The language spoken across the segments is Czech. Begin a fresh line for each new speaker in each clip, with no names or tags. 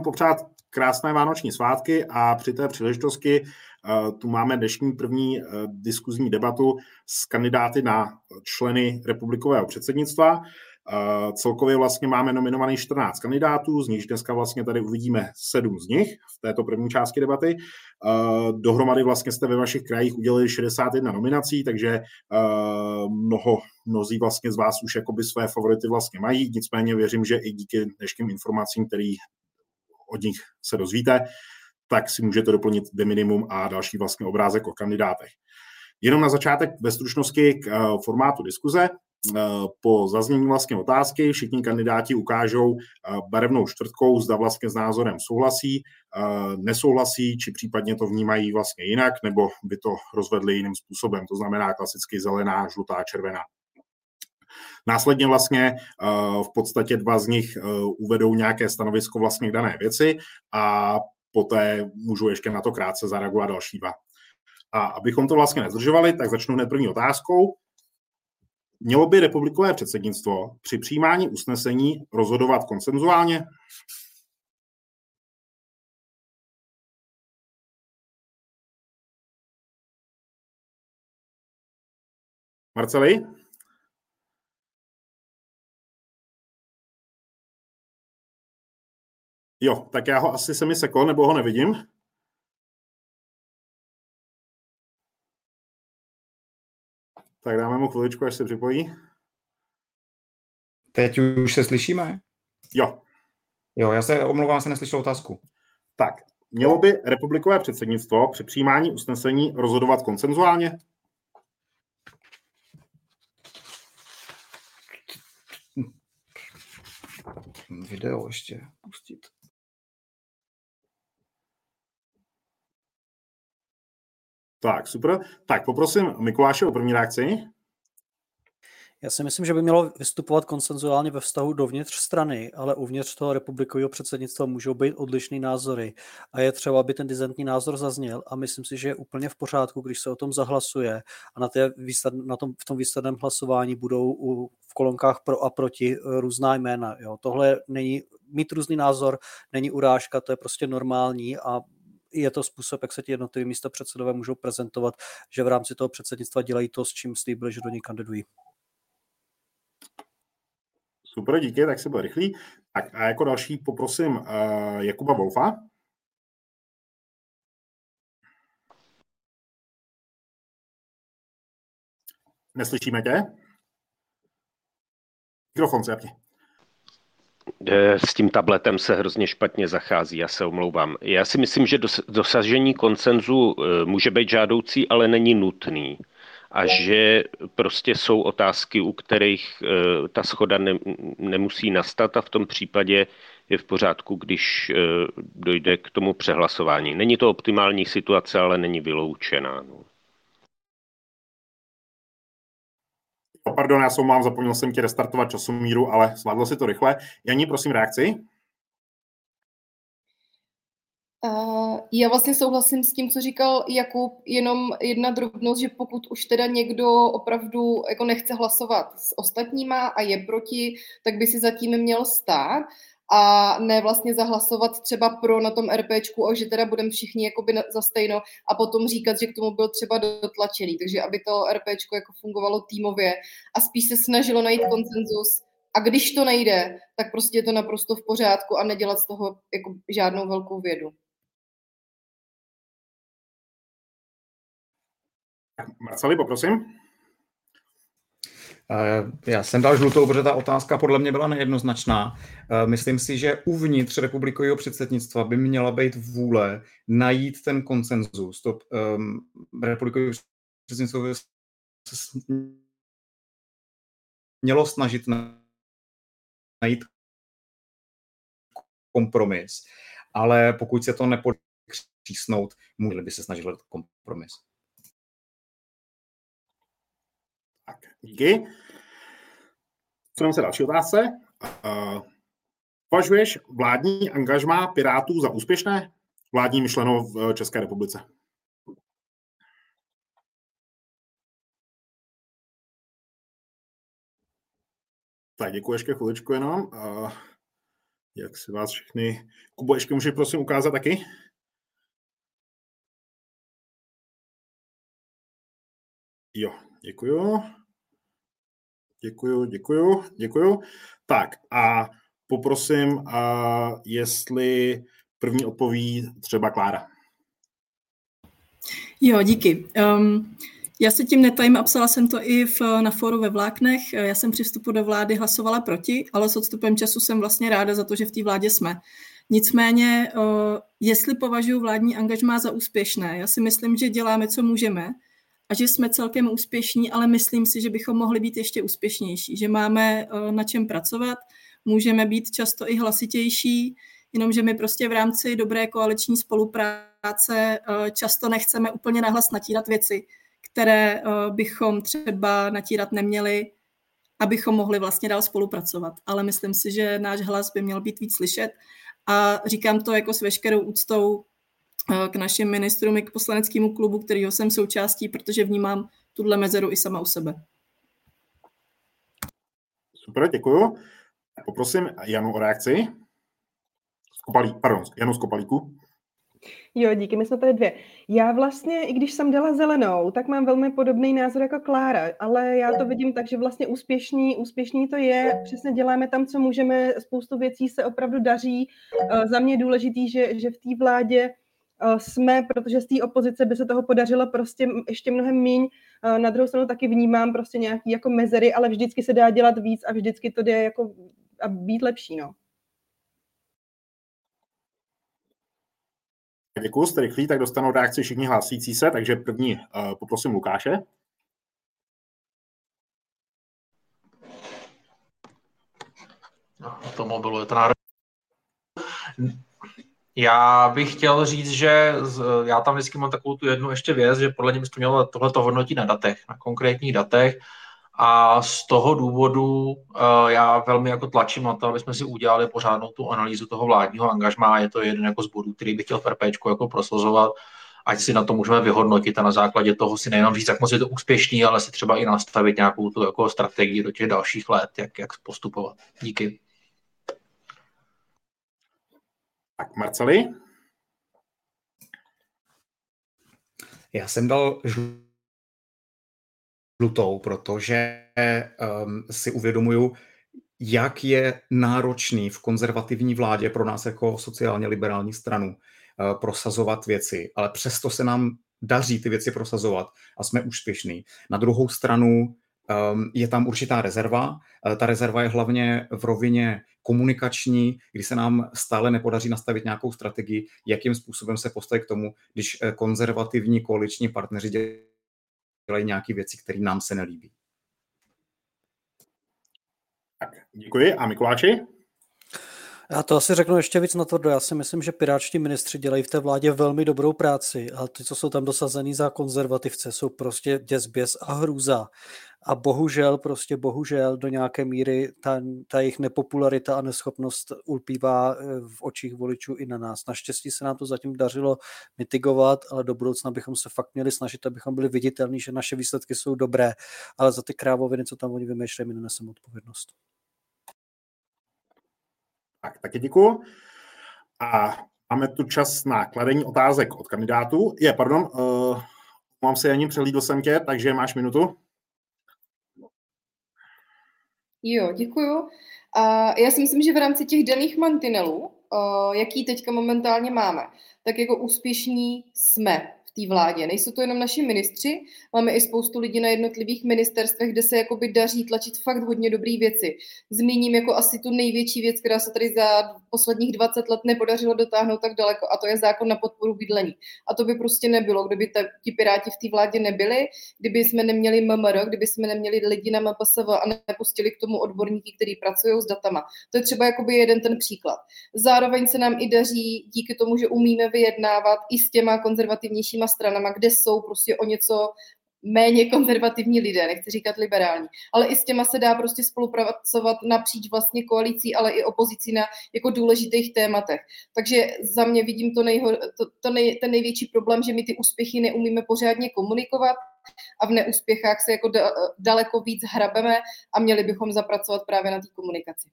popřát krásné vánoční svátky a při té příležitosti uh, tu máme dnešní první uh, diskuzní debatu s kandidáty na členy republikového předsednictva. Uh, celkově vlastně máme nominovaný 14 kandidátů, z nich dneska vlastně tady uvidíme sedm z nich v této první části debaty. Dohromady vlastně jste ve vašich krajích udělali 61 nominací, takže mnoho, mnozí vlastně z vás už jakoby své favority vlastně mají, nicméně věřím, že i díky dnešním informacím, který od nich se dozvíte, tak si můžete doplnit de minimum a další vlastně obrázek o kandidátech. Jenom na začátek ve stručnosti k uh, formátu diskuze. Uh, po zaznění vlastně otázky všichni kandidáti ukážou uh, barevnou čtvrtkou, zda vlastně s názorem souhlasí, nesouhlasí, či případně to vnímají vlastně jinak, nebo by to rozvedli jiným způsobem, to znamená klasicky zelená, žlutá, červená. Následně vlastně v podstatě dva z nich uvedou nějaké stanovisko vlastně k dané věci a poté můžu ještě na to krátce zareagovat další dva. A abychom to vlastně nezdržovali, tak začnu hned první otázkou. Mělo by republikové předsednictvo při přijímání usnesení rozhodovat konsenzuálně? Marceli? Jo, tak já ho asi se mi sekl, nebo ho nevidím. Tak dáme mu chviličku, až se připojí.
Teď už se slyšíme?
Jo.
Jo, já se omlouvám, se neslyšel otázku.
Tak, mělo by republikové předsednictvo při přijímání usnesení rozhodovat koncenzuálně?
Video ještě pustit.
Tak, super. Tak, poprosím Mikuláše o první reakci.
Já si myslím, že by mělo vystupovat konsenzuálně ve vztahu dovnitř strany, ale uvnitř toho republikového předsednictva můžou být odlišné názory a je třeba, aby ten dizentní názor zazněl a myslím si, že je úplně v pořádku, když se o tom zahlasuje a na, té na tom, v tom výsledném hlasování budou u, v kolonkách pro a proti různá jména. Jo. Tohle není, mít různý názor není urážka, to je prostě normální a je to způsob, jak se ti jednotliví místa předsedové můžou prezentovat, že v rámci toho předsednictva dělají to, s čím slíbili, že do něj kandidují.
Super, díky, tak se bude rychlý. Tak a jako další poprosím uh, Jakuba Wolfa. Neslyšíme tě? Mikrofon zapni.
S tím tabletem se hrozně špatně zachází, já se omlouvám. Já si myslím, že dosažení koncenzu e, může být žádoucí, ale není nutný. A že prostě jsou otázky, u kterých e, ta schoda ne, nemusí nastat a v tom případě je v pořádku, když dojde k tomu přehlasování. Není to optimální situace, ale není vyloučená. No.
Pardon, já jsem mám, zapomněl jsem ti restartovat časomíru, ale zvládlo si to rychle. Janí, prosím, reakci.
Uh, já vlastně souhlasím s tím, co říkal Jakub, jenom jedna drobnost, že pokud už teda někdo opravdu jako nechce hlasovat s ostatníma a je proti, tak by si zatím měl stát a ne vlastně zahlasovat třeba pro na tom RPčku, a že teda budeme všichni jakoby za stejno a potom říkat, že k tomu byl třeba dotlačený. Takže aby to RPčko jako fungovalo týmově a spíš se snažilo najít konsenzus a když to nejde, tak prostě je to naprosto v pořádku a nedělat z toho jako žádnou velkou vědu.
Marceli, poprosím.
Eh, já jsem dal žlutou, protože ta otázka podle mě byla nejednoznačná. Eh, myslím si, že uvnitř republikového předsednictva by měla být vůle najít ten konsenzus. To um, republikové předsednictvo se mělo snažit najít kompromis. Ale pokud se to nepodaří přísnout, mohli by se snažit hledat kompromis.
Tak, díky. Staneme se další otázce. Uh, považuješ vládní angažmá Pirátů za úspěšné? Vládní myšleno v České republice. Tak děkuji ještě chviličku jenom. Uh, Jak se vás všechny... Kubo, ještě můžeš prosím ukázat taky? Jo, děkuju. Děkuju, děkuju, děkuju. Tak a poprosím, uh, jestli první odpoví třeba Klára.
Jo, díky. Um, já se tím netajím a psala jsem to i v, na fóru ve Vláknech. Já jsem při vstupu do vlády hlasovala proti, ale s odstupem času jsem vlastně ráda za to, že v té vládě jsme. Nicméně, uh, jestli považuji vládní angažmá za úspěšné, já si myslím, že děláme, co můžeme a že jsme celkem úspěšní, ale myslím si, že bychom mohli být ještě úspěšnější, že máme uh, na čem pracovat, můžeme být často i hlasitější, jenomže my prostě v rámci dobré koaliční spolupráce uh, často nechceme úplně nahlas natírat věci, které uh, bychom třeba natírat neměli, abychom mohli vlastně dál spolupracovat. Ale myslím si, že náš hlas by měl být víc slyšet a říkám to jako s veškerou úctou k našim ministrům i k poslaneckému klubu, kterýho jsem součástí, protože vnímám tuhle mezeru i sama u sebe.
Super, děkuju. Poprosím Janu o reakci. Skopalí, pardon, Janu z Kopalíku.
Jo, díky, my jsme tady dvě. Já vlastně, i když jsem dala zelenou, tak mám velmi podobný názor jako Klára, ale já to vidím tak, že vlastně úspěšný, úspěšný to je, přesně děláme tam, co můžeme, spoustu věcí se opravdu daří. Eh, za mě je důležitý, že, že v té vládě eh, jsme, protože z té opozice by se toho podařilo prostě ještě mnohem míň. Eh, na druhou stranu taky vnímám prostě nějaký jako mezery, ale vždycky se dá dělat víc a vždycky to jde jako a být lepší, no.
Děkuji, jste rychlí, tak dostanou reakci všichni hlásící se, takže první uh, poprosím Lukáše.
No, to mobilu je to národní. Já bych chtěl říct, že z, já tam vždycky mám takovou tu jednu ještě věc, že podle mě to mělo tohleto hodnotit na datech, na konkrétních datech a z toho důvodu uh, já velmi jako tlačím na to, aby jsme si udělali pořádnou tu analýzu toho vládního angažmá. Je to jeden jako z bodů, který bych chtěl v RPčku jako prosazovat, ať si na to můžeme vyhodnotit a na základě toho si nejenom říct, jak moc je to úspěšný, ale si třeba i nastavit nějakou tu jako strategii do těch dalších let, jak, jak postupovat. Díky.
Tak Marceli?
Já jsem dal žlutou, protože um, si uvědomuju, jak je náročný v konzervativní vládě pro nás jako sociálně liberální stranu uh, prosazovat věci, ale přesto se nám daří ty věci prosazovat a jsme úspěšní. Na druhou stranu um, je tam určitá rezerva. Uh, ta rezerva je hlavně v rovině komunikační, kdy se nám stále nepodaří nastavit nějakou strategii, jakým způsobem se postavit k tomu, když uh, konzervativní koaliční partneři dělají nějaké věci, které nám se nelíbí.
Tak, děkuji. A Mikuláši?
Já to asi řeknu ještě víc na to. Já si myslím, že pirátští ministři dělají v té vládě velmi dobrou práci, ale ty, co jsou tam dosazený za konzervativce, jsou prostě děsběs a hrůza. A bohužel, prostě bohužel do nějaké míry ta, ta jejich nepopularita a neschopnost ulpívá eh, v očích voličů i na nás. Naštěstí se nám to zatím dařilo mitigovat, ale do budoucna bychom se fakt měli snažit, abychom byli viditelní, že naše výsledky jsou dobré, ale za ty krávoviny, co tam oni vymýšlejí, my neneseme odpovědnost.
Tak, taky děkuji. A máme tu čas na kladení otázek od kandidátů. Je, pardon, uh, mám se ani přehlídl jsem tě, takže máš minutu.
Jo, děkuju. A já si myslím, že v rámci těch daných mantinelů, jaký teďka momentálně máme, tak jako úspěšní jsme té vládě. Nejsou to jenom naši ministři, máme i spoustu lidí na jednotlivých ministerstvech, kde se jakoby daří tlačit fakt hodně dobré věci. Zmíním jako asi tu největší věc, která se tady za posledních 20 let nepodařilo dotáhnout tak daleko, a to je zákon na podporu bydlení. A to by prostě nebylo, kdyby te, ti piráti v té vládě nebyli, kdyby jsme neměli MMR, kdyby jsme neměli lidi na MPSV a nepustili k tomu odborníky, kteří pracují s datama. To je třeba jakoby jeden ten příklad. Zároveň se nám i daří díky tomu, že umíme vyjednávat i s těma konzervativnějšími oběma stranama, kde jsou prostě o něco méně konzervativní lidé, nechci říkat liberální, ale i s těma se dá prostě spolupracovat napříč vlastně koalicí, ale i opozicí na jako důležitých tématech. Takže za mě vidím to, nejho, to, to nej, ten největší problém, že my ty úspěchy neumíme pořádně komunikovat a v neúspěchách se jako da, daleko víc hrabeme a měli bychom zapracovat právě na té komunikaci.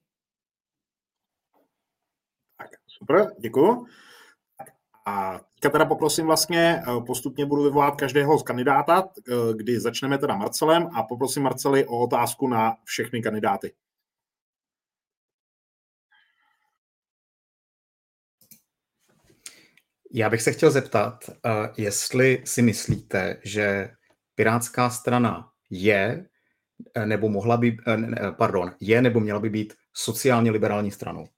Super, děkuji. A teďka teda poprosím vlastně, eh, postupně budu vyvolat každého z kandidáta, eh, kdy začneme teda Marcelem a poprosím Marceli o otázku na všechny kandidáty.
Já bych se chtěl zeptat, eh, jestli si myslíte, že Pirátská strana je nebo mohla by, pardon, je nebo měla by být sociálně liberální stranou?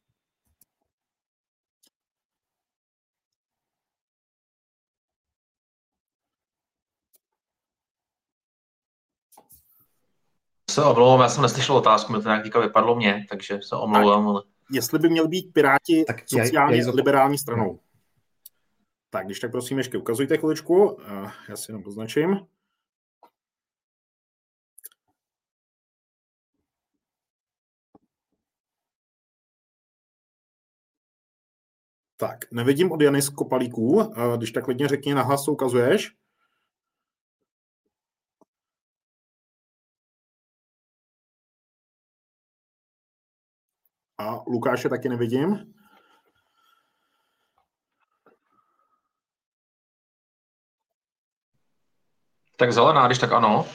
Se omlouvám, já jsem neslyšel otázku, mi to nějak vypadlo mě, takže se omlouvám. Ale...
Jestli by měl být Piráti tak sociálně já, já liberální stranou. Tak, když tak prosím ještě ukazujte chviličku, já si jenom poznačím. Tak, nevidím od Jany z Kopalíků, když tak klidně řekni nahlas, co ukazuješ. A Lukáše taky nevidím.
Tak zelená, když tak ano.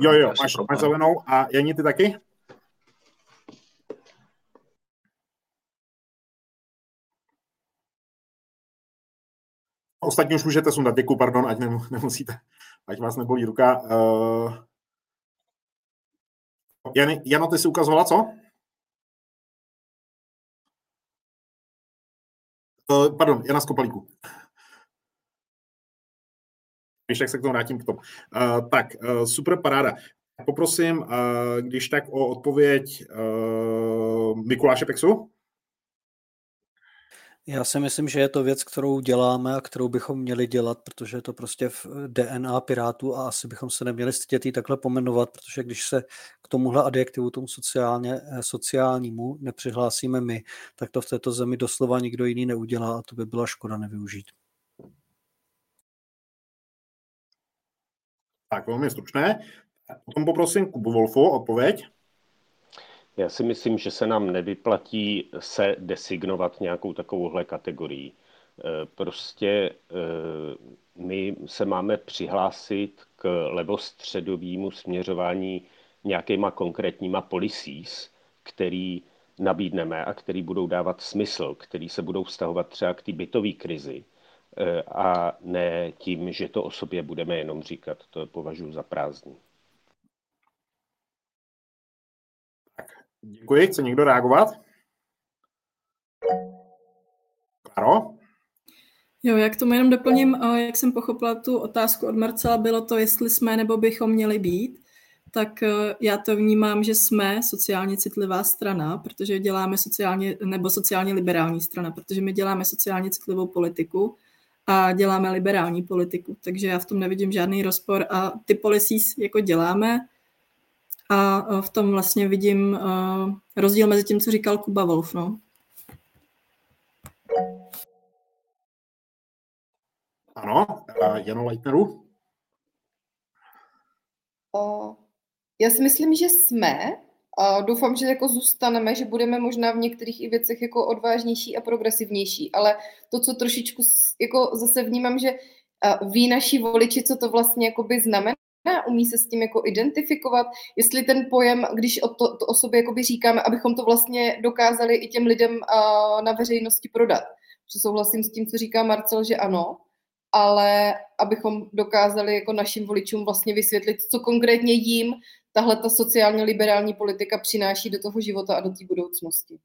Jo, jo, máš, máš zelenou. A Janí, ty taky? Ostatní už můžete sundat. Děkuji, pardon, ať nemusíte, ať vás nebolí ruka. Uh... Jany, Jano, ty jsi ukazovala co? Pardon, Jana z Kopalíku. Když tak se k tomu vrátím potom. Uh, tak, uh, super paráda. Poprosím, uh, když tak o odpověď uh, Mikuláše Pexu.
Já si myslím, že je to věc, kterou děláme a kterou bychom měli dělat, protože je to prostě v DNA Pirátů a asi bychom se neměli stydět jí takhle pomenovat, protože když se k tomuhle adjektivu, tomu sociálně, eh, sociálnímu nepřihlásíme my, tak to v této zemi doslova nikdo jiný neudělá a to by byla škoda nevyužít.
Tak, velmi stručné. Potom poprosím Kubu Wolfu odpověď.
Já si myslím, že se nám nevyplatí se designovat nějakou takovouhle kategorii. E, prostě e, my se máme přihlásit k levostředovému směřování nějakýma konkrétníma policies, který nabídneme a který budou dávat smysl, který se budou vztahovat třeba k té bytové krizi e, a ne tím, že to o sobě budeme jenom říkat. To považuji za prázdný.
Děkuji. Chce někdo reagovat? Karo?
Jo, jak tomu jenom doplním, jak jsem pochopila tu otázku od Marcela, bylo to, jestli jsme nebo bychom měli být, tak e, já to vnímám, že jsme sociálně citlivá strana, protože děláme sociálně, nebo sociálně liberální strana, protože my děláme sociálně citlivou politiku a děláme liberální politiku, takže já v tom nevidím žádný rozpor a ty policies jako děláme, a v tom vlastně vidím rozdíl mezi tím, co říkal Kuba Wolf. No.
Ano, Jano Leitneru?
Já si myslím, že jsme. A doufám, že jako zůstaneme, že budeme možná v některých i věcech jako odvážnější a progresivnější, ale to, co trošičku jako zase vnímám, že ví naši voliči, co to vlastně jakoby znamená, umí se s tím jako identifikovat, jestli ten pojem, když o, to, to o sobě jakoby říkáme, abychom to vlastně dokázali i těm lidem uh, na veřejnosti prodat. Že souhlasím s tím, co říká Marcel, že ano, ale abychom dokázali jako našim voličům vlastně vysvětlit, co konkrétně jim tahle ta sociálně liberální politika přináší do toho života a do té budoucnosti.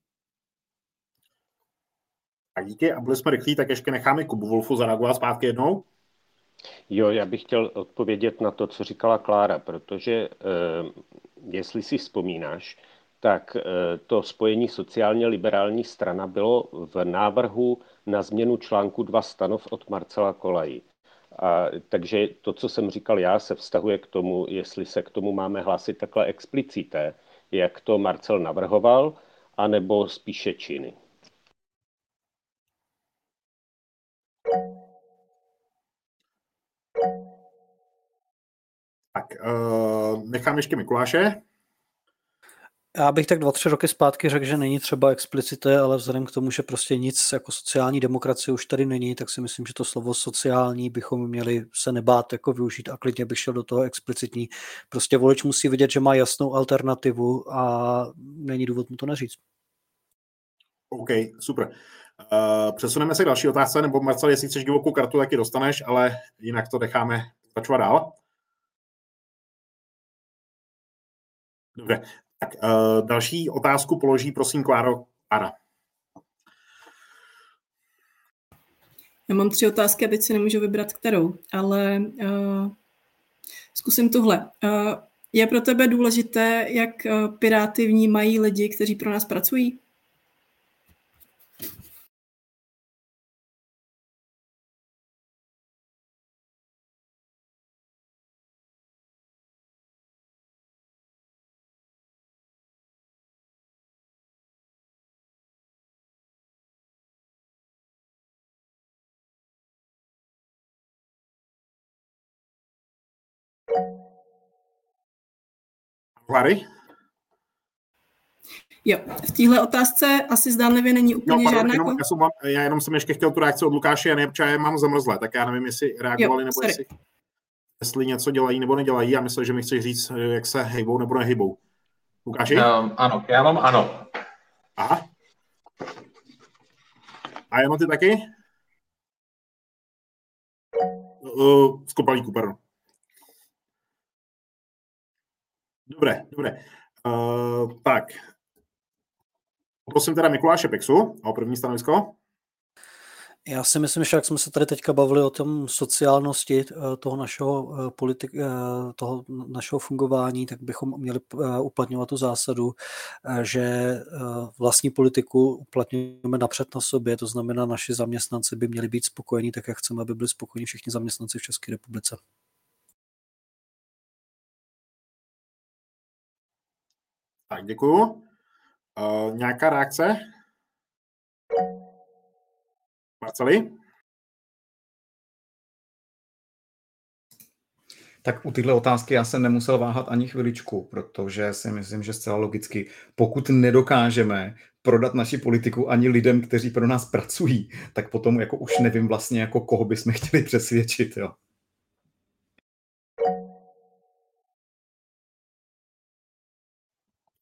Tak díky a byli jsme rychlí, tak ještě necháme Kubu Wolfu zareagovat zpátky jednou.
Jo, já bych chtěl odpovědět na to, co říkala Klára, protože eh, jestli si vzpomínáš, tak eh, to spojení sociálně liberální strana bylo v návrhu na změnu článku 2 stanov od Marcela Kolají. A, takže to, co jsem říkal já, se vztahuje k tomu, jestli se k tomu máme hlásit takhle explicité, jak to Marcel navrhoval, anebo spíše činy.
Tak, uh, nechám ještě Mikuláše.
Já bych tak dva, tři roky zpátky řekl, že není třeba explicité, ale vzhledem k tomu, že prostě nic jako sociální demokracie už tady není, tak si myslím, že to slovo sociální bychom měli se nebát jako využít a klidně bych šel do toho explicitní. Prostě volič musí vidět, že má jasnou alternativu a není důvod mu to neříct.
OK, super. Uh, přesuneme se k další otázce, nebo Marcel, jestli chceš divokou kartu, tak ji dostaneš, ale jinak to necháme pokračovat dál. Dobře, tak uh, další otázku položí, prosím, Kláro Klára.
Já mám tři otázky a teď si nemůžu vybrat kterou, ale uh, zkusím tuhle. Uh, je pro tebe důležité, jak uh, Piráty vnímají lidi, kteří pro nás pracují?
Klary?
Jo, v téhle otázce asi zdánlivě není úplně
jo, pardon,
žádná...
Jenom, já, jsem, já jenom jsem ještě chtěl tu reakci od Lukáše a Nejepča, já mám zamrzlé, tak já nevím, jestli reagovali, jo, nebo jestli, jestli něco dělají nebo nedělají. Já myslím, že mi chceš říct, jak se hejbou nebo nehejbou. Lukáši?
Um, ano, já mám ano.
Aha. A Jano, ty taky? Uh, z kopalíku, pardon. Dobré, dobré. Uh, tak. Poprosím teda Mikuláše Pexu o první stanovisko.
Já si myslím, že jak jsme se tady teďka bavili o tom sociálnosti eh, toho našeho, eh, politik, toho našeho fungování, tak bychom měli uplatňovat tu zásadu, že vlastní politiku uplatňujeme napřed na sobě, to znamená, naši zaměstnanci by měli být spokojení, tak jak chceme, aby byli spokojení všichni zaměstnanci v České republice.
Tak, děkuju. Uh, nějaká reakce? Marceli?
Tak u tyhle otázky já jsem nemusel váhat ani chviličku, protože si myslím, že zcela logicky, pokud nedokážeme prodat naši politiku ani lidem, kteří pro nás pracují, tak potom jako už nevím vlastně, jako koho bychom chtěli přesvědčit. Jo.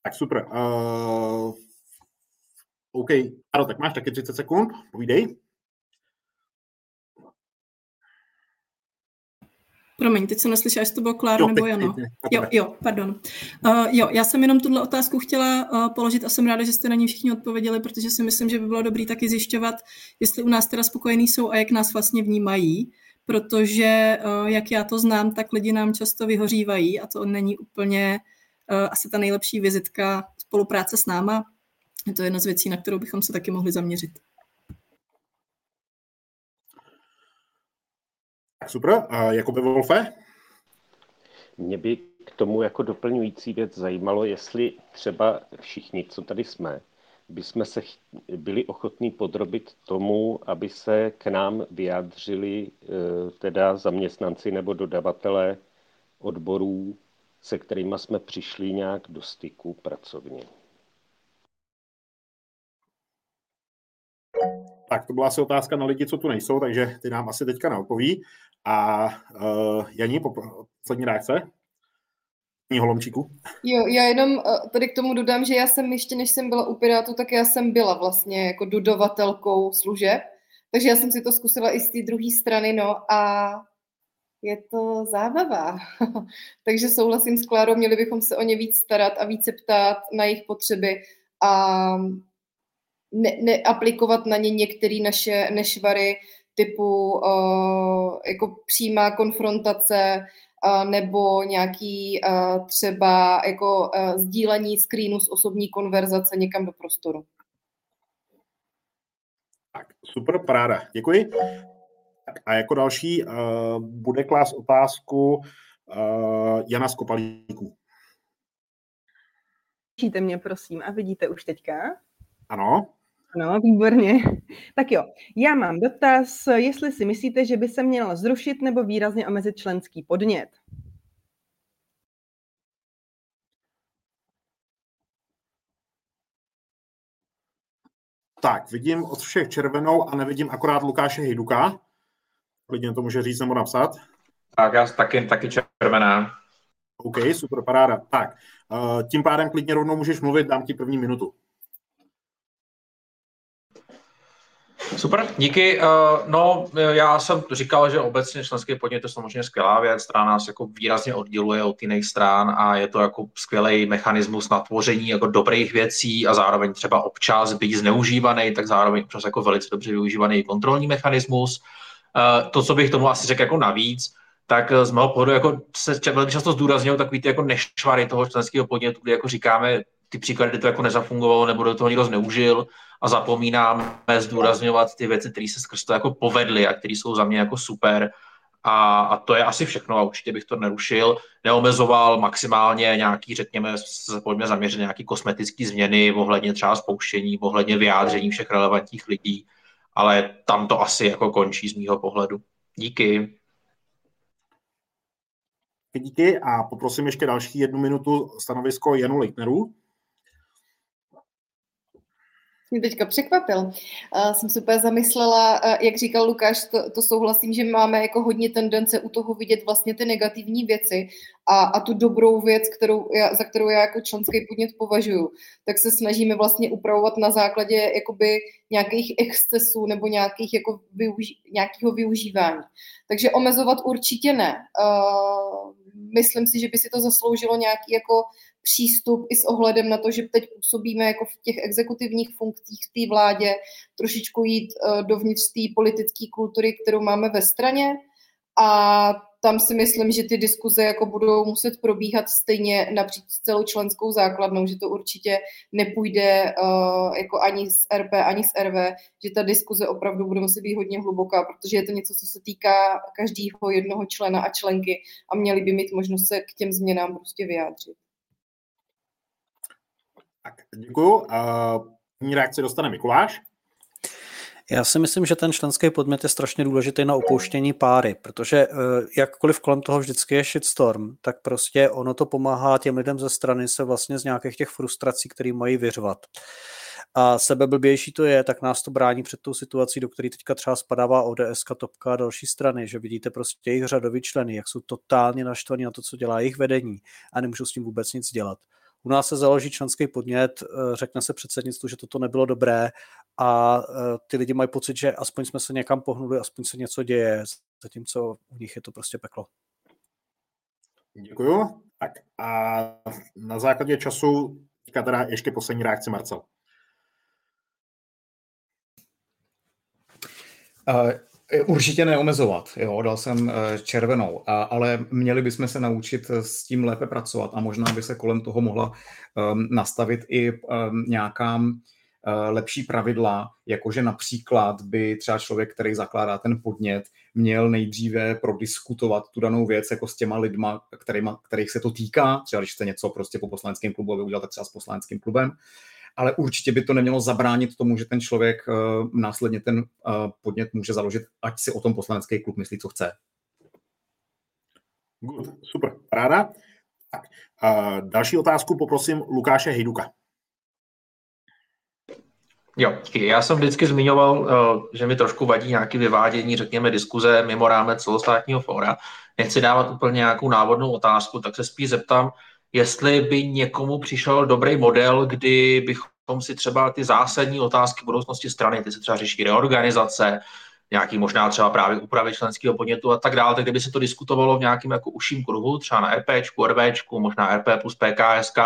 Tak super. Uh, OK. Ano, tak máš taky 30 sekund. Povídej.
Promiň, teď jsem neslyšela, jestli to bylo Kláro nebo Jano. Jo, jo, pardon. Uh, jo, já jsem jenom tuhle otázku chtěla uh, položit a jsem ráda, že jste na ní všichni odpověděli, protože si myslím, že by bylo dobré taky zjišťovat, jestli u nás teda spokojení jsou a jak nás vlastně vnímají, protože uh, jak já to znám, tak lidi nám často vyhořívají a to není úplně Eh, asi ta nejlepší vizitka spolupráce s náma. Je to jedna z věcí, na kterou bychom se taky mohli zaměřit.
Super. A Jakoby Wolfe?
Mě by k tomu jako doplňující věc zajímalo, jestli třeba všichni, co tady jsme, bychom se byli ochotní podrobit tomu, aby se k nám vyjádřili eh, teda zaměstnanci nebo dodavatelé odborů se kterými jsme přišli nějak do styku pracovně.
Tak to byla asi otázka na lidi, co tu nejsou, takže ty nám asi teďka neodpoví. A uh, Janí, poslední reakce? Holomčíku.
Jo, já jenom uh, tady k tomu dodám, že já jsem ještě, než jsem byla u Pirátu, tak já jsem byla vlastně jako dodavatelkou služeb, takže já jsem si to zkusila i z té druhé strany, no a je to zábava. Takže souhlasím s Klárou, měli bychom se o ně víc starat a více ptát na jejich potřeby a ne, neaplikovat na ně některé naše nešvary typu uh, jako přímá konfrontace uh, nebo nějaký uh, třeba jako uh, sdílení screenu z osobní konverzace někam do prostoru.
Tak, super, paráda. Děkuji. A jako další uh, bude klás otázku uh, Jana Skopalíku.
Slyšíte mě, prosím, a vidíte už teďka?
Ano.
Ano, výborně. Tak jo, já mám dotaz, jestli si myslíte, že by se měl zrušit nebo výrazně omezit členský podnět.
Tak, vidím od všech červenou a nevidím akorát Lukáše Hejduka. Klidně to může říct nebo napsat.
Tak, já taky, taky červená.
OK, super, paráda. Tak, uh, tím pádem klidně rovnou můžeš mluvit, dám ti první minutu.
Super, díky. No, já jsem říkal, že obecně členský podnět je samozřejmě skvělá věc, která nás jako výrazně odděluje od jiných stran a je to jako skvělý mechanismus na tvoření jako dobrých věcí a zároveň třeba občas být zneužívaný, tak zároveň občas jako velice dobře využívaný kontrolní mechanismus. To, co bych tomu asi řekl jako navíc, tak z mého pohledu jako se velmi často zdůrazňují takový ty jako nešvary toho členského podnětu, kdy jako říkáme ty příklady, kdy to jako nezafungovalo nebo do toho někdo zneužil, a zapomínáme zdůrazňovat ty věci, které se skrz to jako povedly a které jsou za mě jako super. A, a to je asi všechno a určitě bych to nerušil. Neomezoval maximálně nějaký, řekněme, pojďme zaměřit nějaký kosmetický změny ohledně třeba spouštění, ohledně vyjádření všech relevantních lidí, ale tam to asi jako končí z mýho pohledu. Díky.
Díky a poprosím ještě další jednu minutu stanovisko Janu Leitneru
mě teďka překvapil. Uh, jsem se úplně zamyslela, uh, jak říkal Lukáš, to, to souhlasím, že máme jako hodně tendence u toho vidět vlastně ty negativní věci a, a tu dobrou věc, kterou já, za kterou já jako členský podnět považuji, tak se snažíme vlastně upravovat na základě jakoby nějakých excesů nebo nějakých jako využi- nějakého využívání. Takže omezovat určitě ne. Uh, myslím si, že by si to zasloužilo nějaký jako přístup i s ohledem na to, že teď působíme jako v těch exekutivních funkcích v té vládě, trošičku jít uh, dovnitř té politické kultury, kterou máme ve straně a tam si myslím, že ty diskuze jako budou muset probíhat stejně napříč celou členskou základnou, že to určitě nepůjde uh, jako ani z RP, ani z RV, že ta diskuze opravdu bude muset být hodně hluboká, protože je to něco, co se týká každého jednoho člena a členky a měli by mít možnost se k těm změnám prostě vyjádřit.
Tak, děkuju. První reakci dostane Mikuláš.
Já si myslím, že ten členský podmět je strašně důležitý na opouštění páry, protože eh, jakkoliv kolem toho vždycky je shitstorm, tak prostě ono to pomáhá těm lidem ze strany se vlastně z nějakých těch frustrací, které mají vyřvat. A sebeblbější to je, tak nás to brání před tou situací, do které teďka třeba spadává ODS, Topka a další strany, že vidíte prostě jejich řadoví členy, jak jsou totálně naštvaní na to, co dělá jejich vedení a nemůžou s tím vůbec nic dělat. U nás se založí členský podnět, eh, řekne se předsednictvu, že toto nebylo dobré a eh, ty lidi mají pocit, že aspoň jsme se někam pohnuli, aspoň se něco děje, zatímco u nich je to prostě peklo.
Děkuju. Tak a na základě času teďka teda ještě poslední reakce Marcel.
Uh, Určitě neomezovat, jo, dal jsem eh, červenou, ale měli bychom se naučit s tím lépe pracovat a možná by se kolem toho mohla um, nastavit i um, nějaká lepší pravidla, jakože například by třeba člověk, který zakládá ten podnět, měl nejdříve prodiskutovat tu danou věc jako s těma lidma, kterýma, kterých se to týká, třeba když chce něco prostě po poslaneckém klubu, aby udělal tak třeba s poslaneckým klubem, ale určitě by to nemělo zabránit tomu, že ten člověk uh, následně ten uh, podnět může založit, ať si o tom poslanecký klub myslí, co chce.
Good, super, ráda. Tak, uh, další otázku poprosím Lukáše Hejduka.
Jo, já jsem vždycky zmiňoval, že mi trošku vadí nějaké vyvádění, řekněme, diskuze mimo rámec celostátního fóra. Nechci dávat úplně nějakou návodnou otázku, tak se spíš zeptám, jestli by někomu přišel dobrý model, kdy bychom si třeba ty zásadní otázky budoucnosti strany, ty se třeba řeší reorganizace, nějaký možná třeba právě úpravy členského podnětu a tak dále, tak kdyby se to diskutovalo v nějakém jako užším kruhu, třeba na RPčku, RVčku, možná RP plus PKSK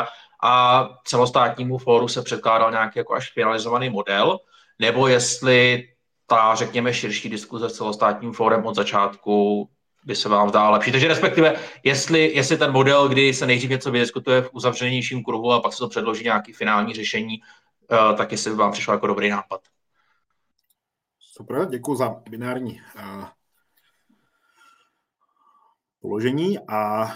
a celostátnímu fóru se předkládal nějaký jako až finalizovaný model, nebo jestli ta, řekněme, širší diskuze s celostátním fórem od začátku by se vám zdá lepší. Takže respektive, jestli, jestli ten model, kdy se nejdřív něco vydiskutuje v uzavřenějším kruhu a pak se to předloží nějaký finální řešení, uh, tak jestli by vám přišlo jako dobrý nápad.
Super, děkuji za binární uh, položení a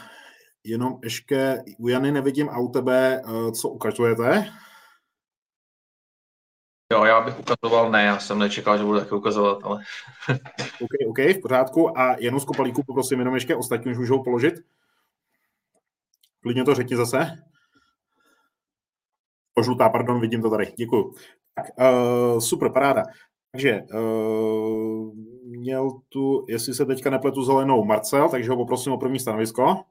jenom ještě u Jany nevidím a u tebe, co ukazujete.
Já bych ukazoval, ne, já jsem nečekal, že budu taky ukazovat, ale...
OK, OK, v pořádku. A jenom z kopalíku poprosím jenom ještě ostatní už můžou položit. Klidně to řekni zase. Požlutá, pardon, vidím to tady. Děkuju. Tak, uh, super, paráda. Takže uh, měl tu, jestli se teďka nepletu zelenou, Marcel, takže ho poprosím o první stanovisko.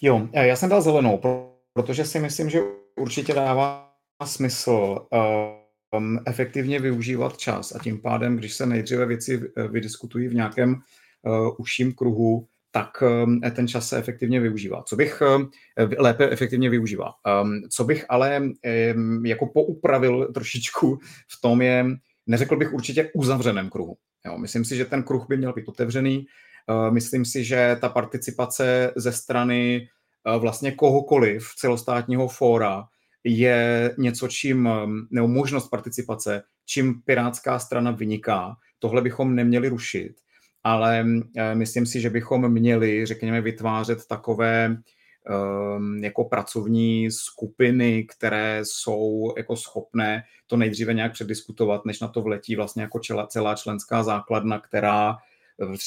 Jo, já jsem dal zelenou, protože si myslím, že určitě dává smysl um, efektivně využívat čas a tím pádem, když se nejdříve věci vydiskutují v nějakém uh, užším kruhu, tak um, ten čas se efektivně využívá. Co bych um, lépe efektivně využívá. Um, co bych ale um, jako poupravil trošičku v tom je, neřekl bych určitě uzavřeném kruhu. Jo, myslím si, že ten kruh by měl být otevřený. Uh, myslím si, že ta participace ze strany vlastně kohokoliv celostátního fóra je něco, čím, nebo možnost participace, čím pirátská strana vyniká. Tohle bychom neměli rušit ale eh, myslím si, že bychom měli, řekněme, vytvářet takové ehm, jako pracovní skupiny, které jsou jako schopné to nejdříve nějak přediskutovat, než na to vletí vlastně jako celá členská základna, která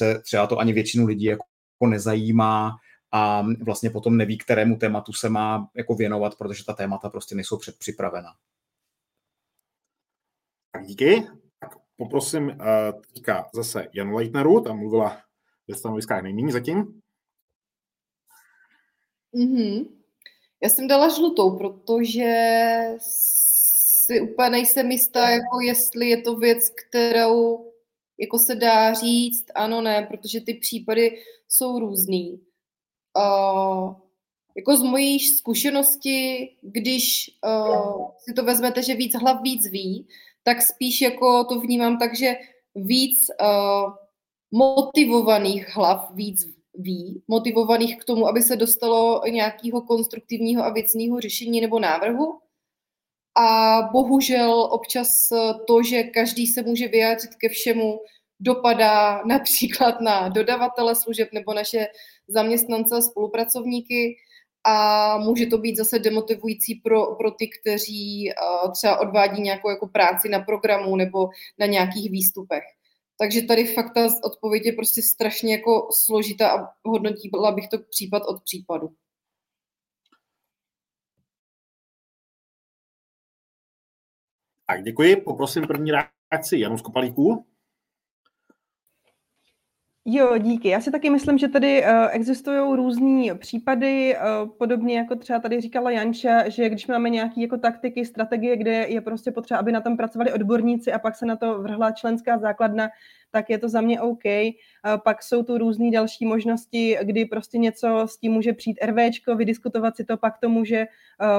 eh, třeba to ani většinu lidí jako nezajímá a vlastně potom neví, kterému tématu se má jako věnovat, protože ta témata prostě nejsou předpřipravena.
Tak díky poprosím uh, teďka zase Janu Leitneru, tam mluvila ve stanoviskách nejméně zatím.
Mm-hmm. Já jsem dala žlutou, protože si úplně nejsem jistá, jako jestli je to věc, kterou jako se dá říct, ano, ne, protože ty případy jsou různý. Uh, jako z mojí zkušenosti, když uh, si to vezmete, že víc hlav víc ví, tak spíš jako to vnímám tak, že víc uh, motivovaných hlav víc ví, motivovaných k tomu, aby se dostalo nějakého konstruktivního a věcného řešení nebo návrhu. A bohužel občas to, že každý se může vyjádřit ke všemu, dopadá například na dodavatele služeb nebo naše zaměstnance a spolupracovníky a může to být zase demotivující pro, pro ty, kteří uh, třeba odvádí nějakou jako práci na programu nebo na nějakých výstupech. Takže tady fakt ta odpověď je prostě strašně jako složitá a hodnotila bych to případ od případu.
Tak děkuji. Poprosím první reakci Janu Skopalíků.
Jo, díky. Já si taky myslím, že tady uh, existují různé případy, uh, podobně jako třeba tady říkala Janča, že když máme nějaké jako taktiky, strategie, kde je prostě potřeba, aby na tom pracovali odborníci a pak se na to vrhla členská základna, tak je to za mě OK. Uh, pak jsou tu různé další možnosti, kdy prostě něco s tím může přijít RVčko, vydiskutovat si to, pak to může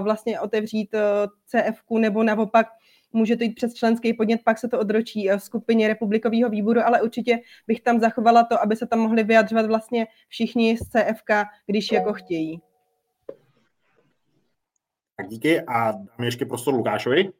vlastně otevřít uh, CF nebo naopak může to jít přes členský podnět, pak se to odročí v skupině republikového výboru, ale určitě bych tam zachovala to, aby se tam mohli vyjadřovat vlastně všichni z CFK, když jako chtějí.
Tak díky a dáme ještě prostor Lukášovi.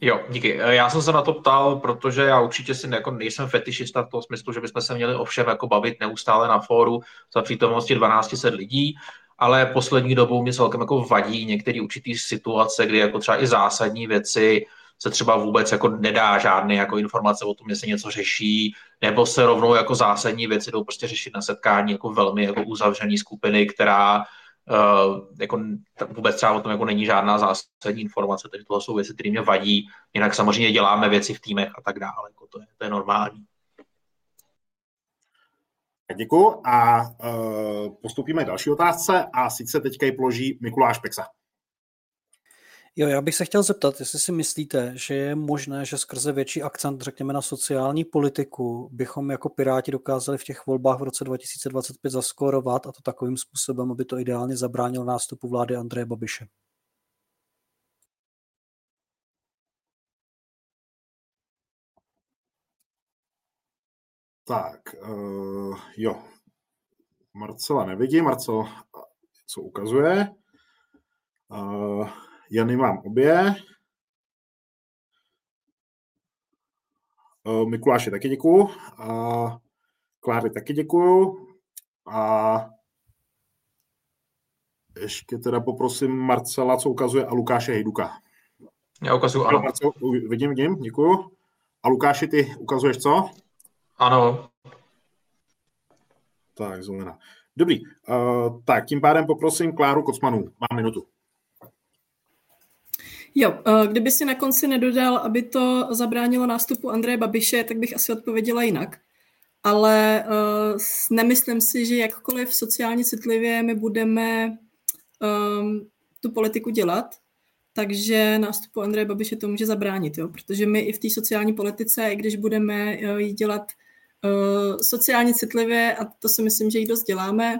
Jo, díky. Já jsem se na to ptal, protože já určitě si jako nejsem fetišista v tom smyslu, že bychom se měli ovšem jako bavit neustále na fóru za přítomnosti 1200 lidí, ale poslední dobou mě celkem jako vadí některé určitý situace, kdy jako třeba i zásadní věci se třeba vůbec jako nedá žádné jako informace o tom, jestli něco řeší, nebo se rovnou jako zásadní věci jdou prostě řešit na setkání jako velmi jako uzavřený skupiny, která uh, jako vůbec třeba o tom jako není žádná zásadní informace, takže tohle jsou věci, které mě vadí. Jinak samozřejmě děláme věci v týmech a tak dále, jako to je, to je normální.
Děkuji a uh, postupíme k další otázce a sice teďka ji položí Mikuláš Peksa.
Jo, já bych se chtěl zeptat, jestli si myslíte, že je možné, že skrze větší akcent, řekněme, na sociální politiku, bychom jako Piráti dokázali v těch volbách v roce 2025 zaskorovat a to takovým způsobem, aby to ideálně zabránilo nástupu vlády Andreje Babiše.
Tak, uh, jo. Marcela nevidím. Marcel co ukazuje. Uh, Jany mám obě. Uh, Mikuláše taky děkuju. Uh, Kláry taky děkuju. A ještě teda poprosím Marcela, co ukazuje, a Lukáše Hejduka.
Já ukazuju, ano.
Marcel, vidím, vidím, děkuju. A Lukáši, ty ukazuješ co?
Ano.
Tak, zelená. Dobrý, uh, tak tím pádem poprosím Kláru Kocmanu. Mám minutu.
Jo, kdyby si na konci nedodal, aby to zabránilo nástupu Andreje Babiše, tak bych asi odpověděla jinak. Ale uh, nemyslím si, že jakkoliv sociálně citlivě my budeme um, tu politiku dělat, takže nástupu Andreje Babiše to může zabránit, jo? protože my i v té sociální politice, i když budeme uh, ji dělat uh, sociálně citlivě, a to si myslím, že ji dost děláme,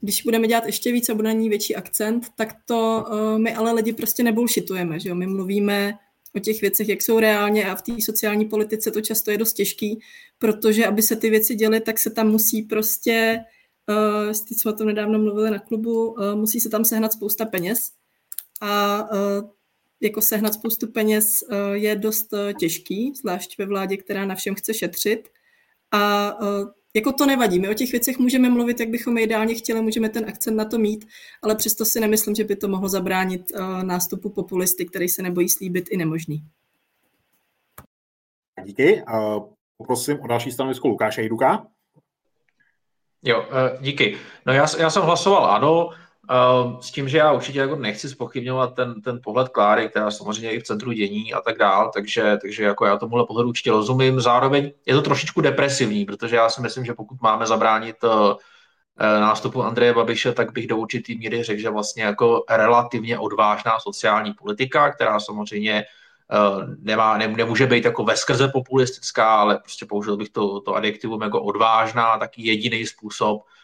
když budeme dělat ještě víc a bude na ní větší akcent, tak to uh, my ale lidi prostě nebullshitujeme, že jo? My mluvíme o těch věcech, jak jsou reálně a v té sociální politice to často je dost těžký, protože aby se ty věci děly, tak se tam musí prostě, uh, teď jsme o tom nedávno mluvili na klubu, uh, musí se tam sehnat spousta peněz. A uh, jako sehnat spoustu peněz uh, je dost uh, těžký, zvlášť ve vládě, která na všem chce šetřit a uh, jako to nevadí, my o těch věcech můžeme mluvit, jak bychom ideálně chtěli, můžeme ten akcent na to mít, ale přesto si nemyslím, že by to mohlo zabránit uh, nástupu populisty, který se nebojí slíbit i nemožný.
Díky. Poprosím o další stanovisko Lukáše Jiduka.
Jo, uh, díky. No já, já jsem hlasoval ano, s tím, že já určitě jako nechci spochybňovat ten, ten pohled Kláry, která samozřejmě i v centru dění a tak dál, takže, takže jako já tomuhle pohledu určitě rozumím. Zároveň je to trošičku depresivní, protože já si myslím, že pokud máme zabránit uh, nástupu Andreje Babiše, tak bych do určitý míry řekl, že vlastně jako relativně odvážná sociální politika, která samozřejmě uh, nemá, ne, nemůže být jako veskrze populistická, ale prostě použil bych to, to adjektivum jako odvážná, taky jediný způsob, Eh,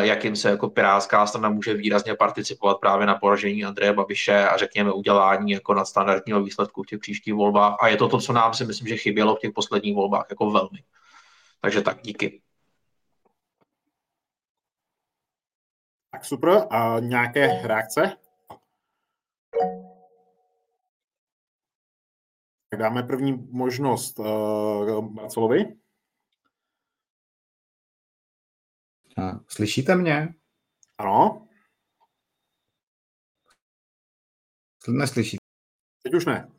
jakým se jako pirátská strana může výrazně participovat právě na poražení Andreje Babiše a řekněme udělání jako nadstandardního výsledku v těch příštích volbách. A je to to, co nám si myslím, že chybělo v těch posledních volbách jako velmi. Takže tak, díky.
Tak super. A nějaké reakce? Tak dáme první možnost uh, Marcelovi.
Slyšíte mě?
Ano.
Neslyšíte?
Teď už ne.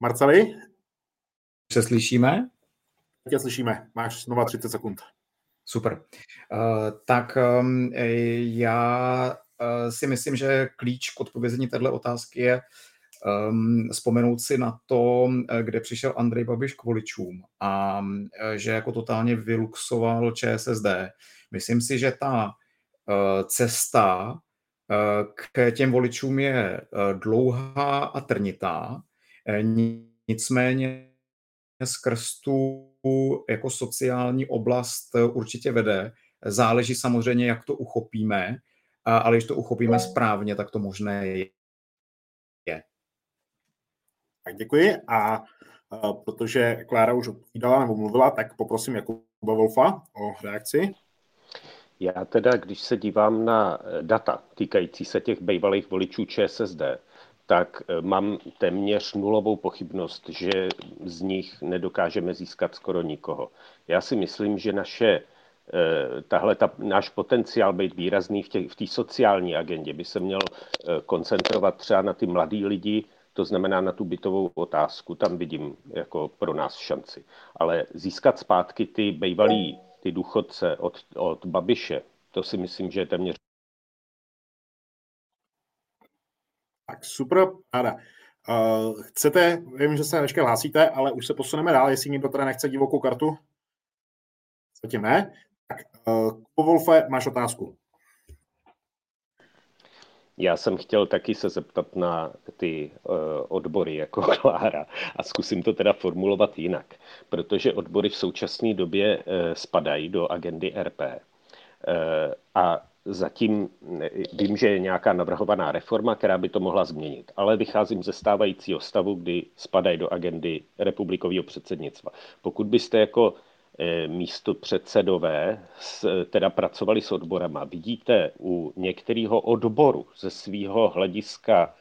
Marceli?
Se slyšíme?
Teď slyšíme. Máš znova 30 sekund.
Super. Uh, tak um, já uh, si myslím, že klíč k odpovězení této otázky je um, vzpomenout si na to, eh, kde přišel Andrej Babiš k voličům a eh, že jako totálně vyluxoval ČSSD. Myslím si, že ta uh, cesta uh, k těm voličům je uh, dlouhá a trnitá, nicméně skrz tu jako sociální oblast určitě vede. Záleží samozřejmě, jak to uchopíme, ale když to uchopíme správně, tak to možné je.
Tak děkuji a uh, protože Klára už odpovídala nebo mluvila, tak poprosím Jakuba Wolfa o reakci.
Já teda, když se dívám na e, data týkající se těch bývalých voličů ČSSD, tak e, mám téměř nulovou pochybnost, že z nich nedokážeme získat skoro nikoho. Já si myslím, že naše tahle ta, náš potenciál být výrazný v té v sociální agendě by se měl koncentrovat třeba na ty mladý lidi, to znamená na tu bytovou otázku, tam vidím jako pro nás šanci. Ale získat zpátky ty bývalý, ty důchodce od, od Babiše, to si myslím, že je téměř
tak super, ráda. Uh, chcete, vím, že se ještě hlásíte, ale už se posuneme dál, jestli někdo teda nechce divokou kartu. Zatím ne. Tak, uh, Wolfe, máš otázku.
Já jsem chtěl taky se zeptat na ty uh, odbory jako Klára a zkusím to teda formulovat jinak, protože odbory v současné době uh, spadají do agendy RP uh, eh, a zatím vím, že je nějaká navrhovaná reforma, která by to mohla změnit, ale vycházím ze stávajícího stavu, kdy spadají do agendy republikového předsednictva. Pokud byste jako místo předsedové teda pracovali s odborama. Vidíte u některého odboru ze svého hlediska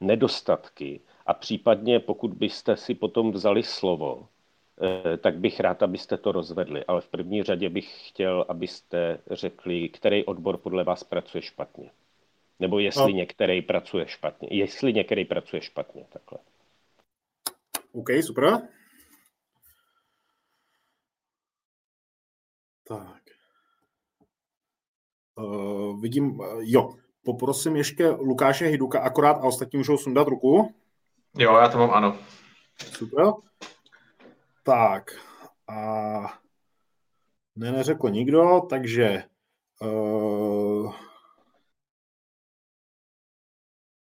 nedostatky a případně pokud byste si potom vzali slovo, eh, tak bych rád, abyste to rozvedli. Ale v první řadě bych chtěl, abyste řekli, který odbor podle vás pracuje špatně. Nebo jestli no. některý pracuje špatně. Jestli některý pracuje špatně, takhle.
OK, super. Tak. Uh, vidím, uh, jo, poprosím ještě Lukáše Hiduka akorát a ostatní můžou sundat ruku.
Jo, já to mám ano.
Super. Tak. A ne, neřekl nikdo, takže uh...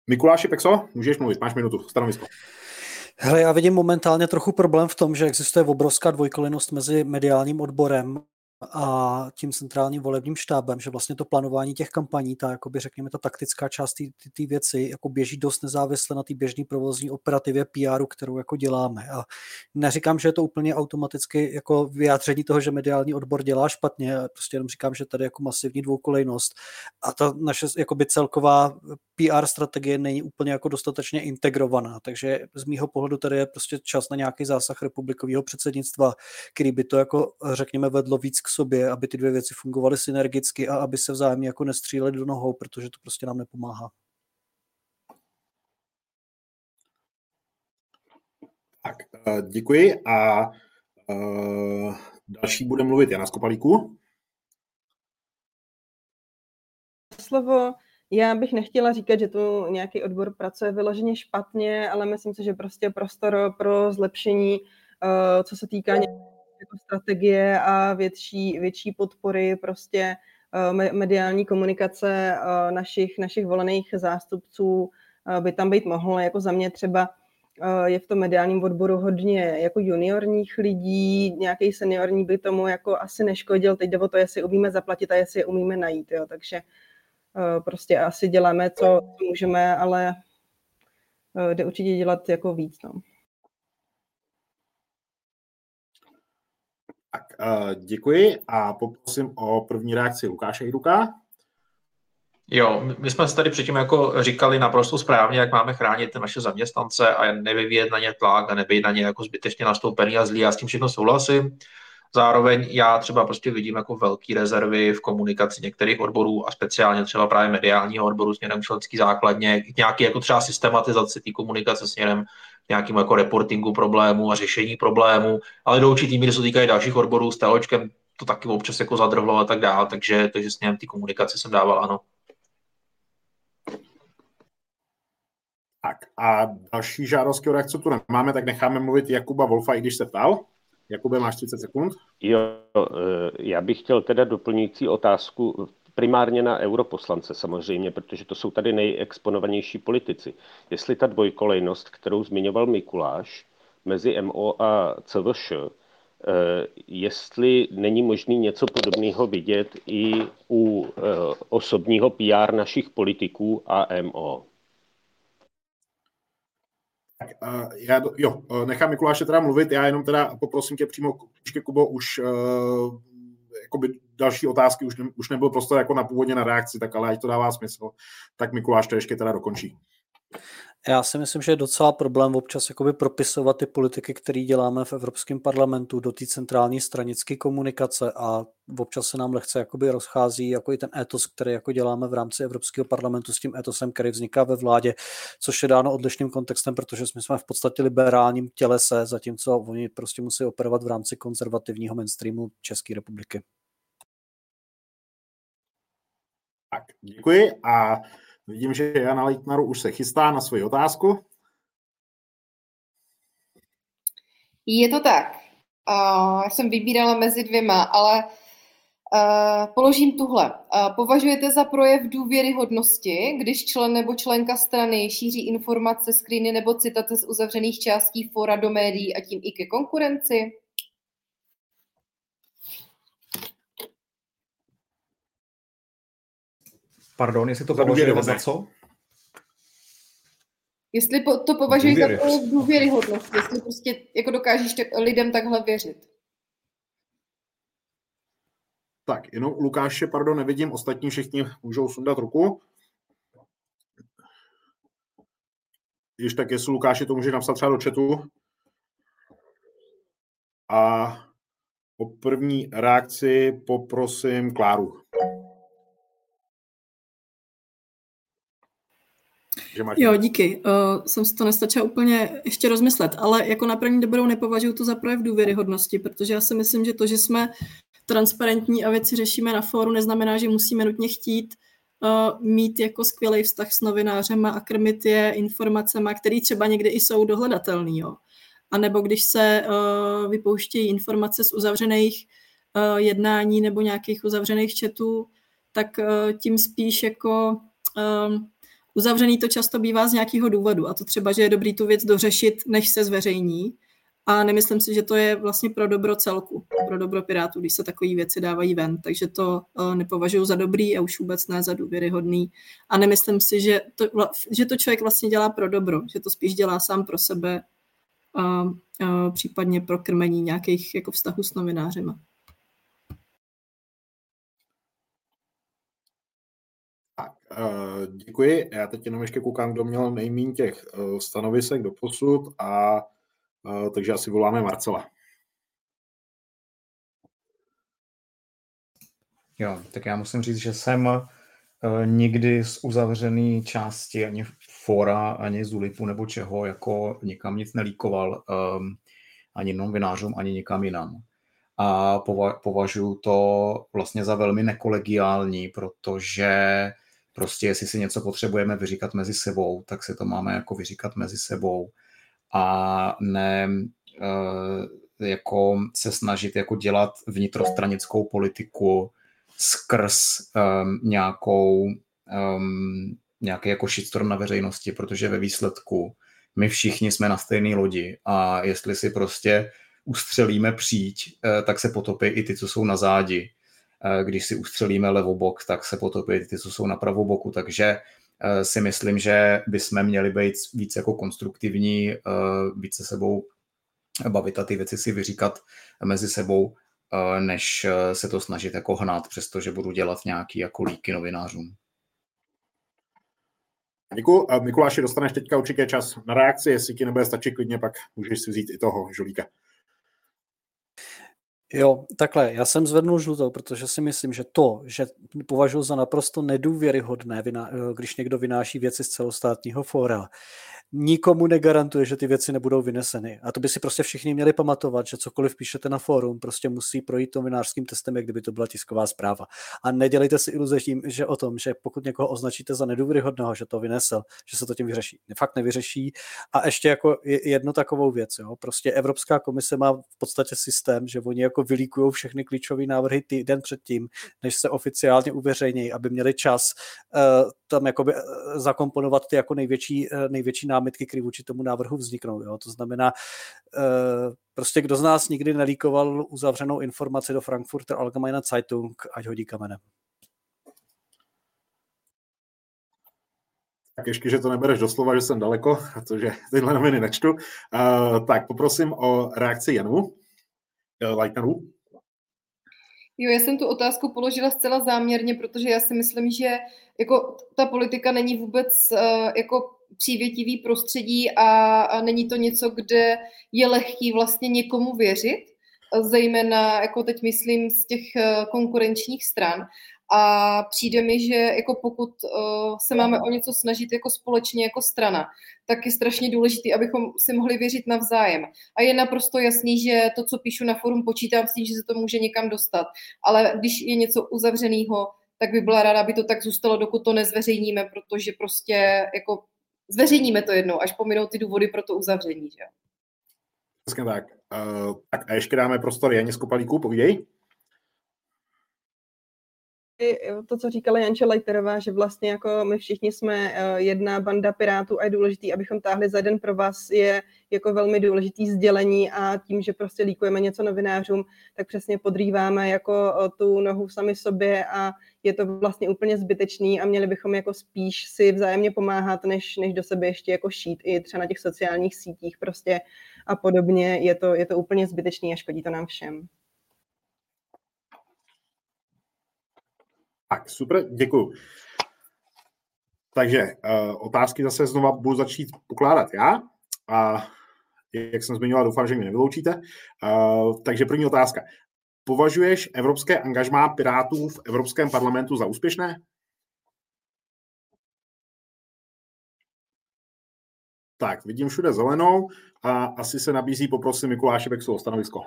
Mikuláši Pexo, můžeš mluvit, máš minutu, stanovisko.
Hele, já vidím momentálně trochu problém v tom, že existuje obrovská dvojkolejnost mezi mediálním odborem a tím centrálním volebním štábem, že vlastně to plánování těch kampaní, ta, jakoby, řekněme, ta taktická část té věci jako běží dost nezávisle na té běžné provozní operativě PR, kterou jako děláme. A neříkám, že je to úplně automaticky jako vyjádření toho, že mediální odbor dělá špatně, prostě jenom říkám, že tady jako masivní dvoukolejnost a ta naše jakoby celková PR strategie není úplně jako dostatečně integrovaná, takže z mýho pohledu tady je prostě čas na nějaký zásah republikového předsednictva, který by to jako řekněme vedlo víc k sobě, aby ty dvě věci fungovaly synergicky a aby se vzájemně jako nestříleli do nohou, protože to prostě nám nepomáhá.
Tak, eh, děkuji a uh, další bude mluvit Jana Skopalíku.
Slovo. Já bych nechtěla říkat, že tu nějaký odbor pracuje vyloženě špatně, ale myslím si, že prostě prostor pro zlepšení, uh, co se týká jako strategie a větší, větší podpory prostě eh, mediální komunikace eh, našich, našich volených zástupců eh, by tam být mohlo. Jako za mě třeba je v tom mediálním odboru hodně jako juniorních lidí, nějaký seniorní by tomu jako asi neškodil. Teď jde o to, jestli umíme zaplatit a jestli je umíme najít. Jo. Takže prostě asi děláme, co můžeme, ale jde určitě dělat jako víc. No.
Tak, uh, děkuji a poprosím o první reakci Lukáše Jiruka.
Jo, my jsme se tady předtím jako říkali naprosto správně, jak máme chránit naše zaměstnance a nevyvíjet na ně tlak a nebejt na ně jako zbytečně nastoupený a zlý. Já s tím všechno souhlasím. Zároveň já třeba prostě vidím jako velký rezervy v komunikaci některých odborů a speciálně třeba právě mediálního odboru směrem členský základně, nějaký jako třeba systematizace té komunikace směrem nějakým jako reportingu problému a řešení problému, ale do určitý míry se týkají dalších odborů s teočkem, to taky občas jako zadrhlo a tak dále, takže, takže s ním ty komunikace jsem dával ano.
Tak a další žádosti o reakci tu nemáme, tak necháme mluvit Jakuba Wolfa, i když se ptal. Jakube, máš 30 sekund.
Jo, eh, já bych chtěl teda doplňující otázku primárně na europoslance samozřejmě, protože to jsou tady nejexponovanější politici. Jestli ta dvojkolejnost, kterou zmiňoval Mikuláš, mezi MO a CVŠ, eh, jestli není možný něco podobného vidět i u eh, osobního PR našich politiků a MO.
Tak, uh, já, jo, nechám Mikuláše teda mluvit, já jenom teda poprosím tě přímo, Kubo, už jakoby další otázky už, ne, už nebyl prostor jako na původně na reakci, tak ale ať to dává smysl, tak Mikuláš to ještě teda dokončí.
Já si myslím, že je docela problém občas jakoby propisovat ty politiky, které děláme v Evropském parlamentu do té centrální stranické komunikace a občas se nám lehce jakoby rozchází jako i ten etos, který jako děláme v rámci Evropského parlamentu s tím etosem, který vzniká ve vládě, což je dáno odlišným kontextem, protože my jsme v podstatě liberálním tělese, zatímco oni prostě musí operovat v rámci konzervativního mainstreamu České republiky.
Tak, děkuji a vidím, že Jana Leitnaru už se chystá na svoji otázku.
Je to tak. Já jsem vybírala mezi dvěma, ale položím tuhle. Uh, považujete za projev důvěryhodnosti, když člen nebo členka strany šíří informace, screeny nebo citace z uzavřených částí fora do médií a tím i ke konkurenci?
Pardon, jestli to považujete za co?
Jestli to považuji za důvěryhodnost, jestli prostě jako dokážeš tak, lidem takhle věřit.
Tak, jenom u Lukáše, pardon, nevidím, ostatní všichni můžou sundat ruku. Když tak, jestli Lukáši to může napsat třeba do chatu. A o první reakci poprosím Kláru.
Že máš... Jo, díky. Uh, jsem si to nestačila úplně ještě rozmyslet, ale jako na první dobrou nepovažuji to za projev důvěryhodnosti, protože já si myslím, že to, že jsme transparentní a věci řešíme na fóru, neznamená, že musíme nutně chtít uh, mít jako skvělý vztah s novinářema a krmit je informacemi, které třeba někdy i jsou dohledatelné. A nebo když se uh, vypouštějí informace z uzavřených uh, jednání nebo nějakých uzavřených četů, tak uh, tím spíš jako uzavřený to často bývá z nějakého důvodu. A to třeba, že je dobrý tu věc dořešit, než se zveřejní. A nemyslím si, že to je vlastně pro dobro celku, pro dobro Pirátů, když se takové věci dávají ven. Takže to uh, nepovažuji za dobrý a už vůbec ne za důvěryhodný. A nemyslím si, že to, že to člověk vlastně dělá pro dobro, že to spíš dělá sám pro sebe, a, uh, případně pro krmení nějakých jako vztahů s novinářema.
Uh, děkuji. Já teď jenom ještě koukám, kdo měl nejméně těch uh, stanovisek do posud a uh, takže asi voláme Marcela.
Jo, tak já musím říct, že jsem nikdy z uzavřené části ani fora, ani z Ulipu nebo čeho, jako nikam nic nelíkoval, um, ani novinářům, ani nikam jinam. A pova- považuji to vlastně za velmi nekolegiální, protože Prostě jestli si něco potřebujeme vyříkat mezi sebou, tak si to máme jako vyříkat mezi sebou a ne uh, jako se snažit jako dělat vnitrostranickou politiku skrz um, nějakou um, nějaký jako shitstorm na veřejnosti, protože ve výsledku my všichni jsme na stejné lodi a jestli si prostě ustřelíme příď, eh, tak se potopí i ty, co jsou na zádi když si ustřelíme levobok, tak se potopí ty, co jsou na pravoboku, takže eh, si myslím, že bychom měli být víc jako konstruktivní, eh, víc se sebou bavit a ty věci si vyříkat mezi sebou, eh, než se to snažit jako hnát, přestože budu dělat nějaký jako líky novinářům.
Děkuji. Mikuláši, dostaneš teďka určitě čas na reakci, jestli ti nebude stačit klidně, pak můžeš si vzít i toho žolíka.
Jo, takhle, já jsem zvednul žlutou, protože si myslím, že to, že považuji za naprosto nedůvěryhodné, když někdo vynáší věci z celostátního fóra, nikomu negarantuje, že ty věci nebudou vyneseny. A to by si prostě všichni měli pamatovat, že cokoliv píšete na fórum, prostě musí projít novinářským testem, jak kdyby to byla tisková zpráva. A nedělejte si iluze tím, že o tom, že pokud někoho označíte za nedůvěryhodného, že to vynesl, že se to tím vyřeší. Fakt nevyřeší. A ještě jako jednu takovou věc, jo. prostě Evropská komise má v podstatě systém, že oni jako vylíkují všechny klíčové návrhy týden předtím, než se oficiálně uveřejní, aby měli čas uh, tam jakoby uh, zakomponovat ty jako největší, uh, největší námitky, které vůči tomu návrhu vzniknou. Jo? To znamená, uh, prostě kdo z nás nikdy nelíkoval uzavřenou informaci do Frankfurter Allgemeine Zeitung, ať hodí kamenem.
Tak ještě, že to nebereš doslova, že jsem daleko, protože tyhle noviny nečtu. Uh, tak poprosím o reakci Janu. Uh, Leitneru.
Jo, já jsem tu otázku položila zcela záměrně, protože já si myslím, že jako ta politika není vůbec uh, jako přívětivý prostředí a, není to něco, kde je lehký vlastně někomu věřit, zejména, jako teď myslím, z těch uh, konkurenčních stran. A přijde mi, že jako pokud uh, se máme o něco snažit jako společně, jako strana, tak je strašně důležité, abychom si mohli věřit navzájem. A je naprosto jasný, že to, co píšu na forum, počítám s tím, že se to může někam dostat. Ale když je něco uzavřeného, tak by byla ráda, aby to tak zůstalo, dokud to nezveřejníme, protože prostě jako zveřejníme to jednou, až pominou ty důvody pro to uzavření. Že?
Tak. Uh, tak a ještě dáme prostor Janě Skopalíku, povídej
to, co říkala Janče Leiterová, že vlastně jako my všichni jsme eh, jedna banda pirátů a je důležitý, abychom táhli za jeden pro vás, je jako velmi důležitý sdělení a tím, že prostě líkujeme něco novinářům, tak přesně podrýváme jako eh, tu nohu sami sobě a je to vlastně úplně zbytečný a měli bychom jako spíš si vzájemně pomáhat, než, než do sebe ještě jako šít i třeba na těch sociálních sítích prostě a podobně. Je to, je to úplně zbytečný a škodí to nám všem.
Tak, super, děkuji. Takže uh, otázky zase znova budu začít pokládat já. A jak jsem zmiňoval, doufám, že mi nevyloučíte. Uh, takže první otázka. Považuješ evropské angažmá Pirátů v Evropském parlamentu za úspěšné? Tak, vidím všude zelenou a asi se nabízí, poprosím Mikuláše Bexu o stanovisko.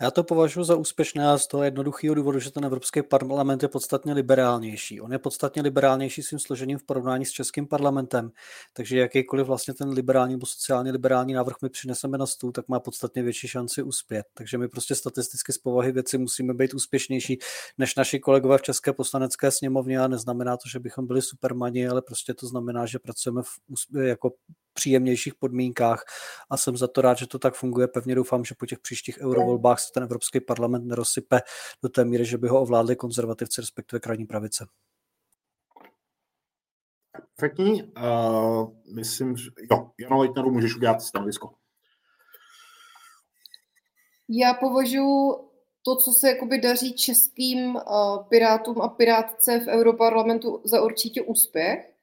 Já to považuji za úspěšné z toho jednoduchého důvodu, že ten Evropský parlament je podstatně liberálnější. On je podstatně liberálnější svým složením v porovnání s Českým parlamentem, takže jakýkoliv vlastně ten liberální nebo sociálně liberální návrh my přineseme na stůl, tak má podstatně větší šanci uspět. Takže my prostě statisticky z povahy věci musíme být úspěšnější než naši kolegové v České poslanecké sněmovně a neznamená to, že bychom byli supermani, ale prostě to znamená, že pracujeme v, jako příjemnějších podmínkách a jsem za to rád, že to tak funguje. Pevně doufám, že po těch příštích eurovolbách se ten Evropský parlament nerozsype do té míry, že by ho ovládli konzervativci, respektive krajní pravice.
Perfektní. Uh, myslím, že jo, Jano Leitneru, můžeš udělat stanovisko.
Já považuji to, co se jakoby daří českým uh, pirátům a pirátce v Europarlamentu za určitě úspěch.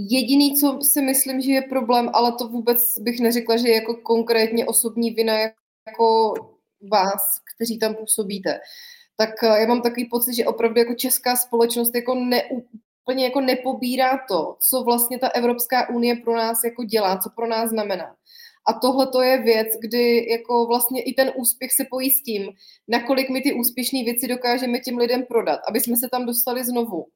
Jediný, co si myslím, že je problém, ale to vůbec bych neřekla, že je jako konkrétně osobní vina jako vás, kteří tam působíte, tak eh, já mám takový pocit, že opravdu jako česká společnost jako ne, úplně jako nepobírá to, co vlastně ta Evropská unie pro nás jako dělá, co pro nás znamená. A tohle to je věc, kdy jako vlastně i ten úspěch se pojí s tím, nakolik my ty úspěšné věci dokážeme těm lidem prodat, aby jsme se tam dostali znovu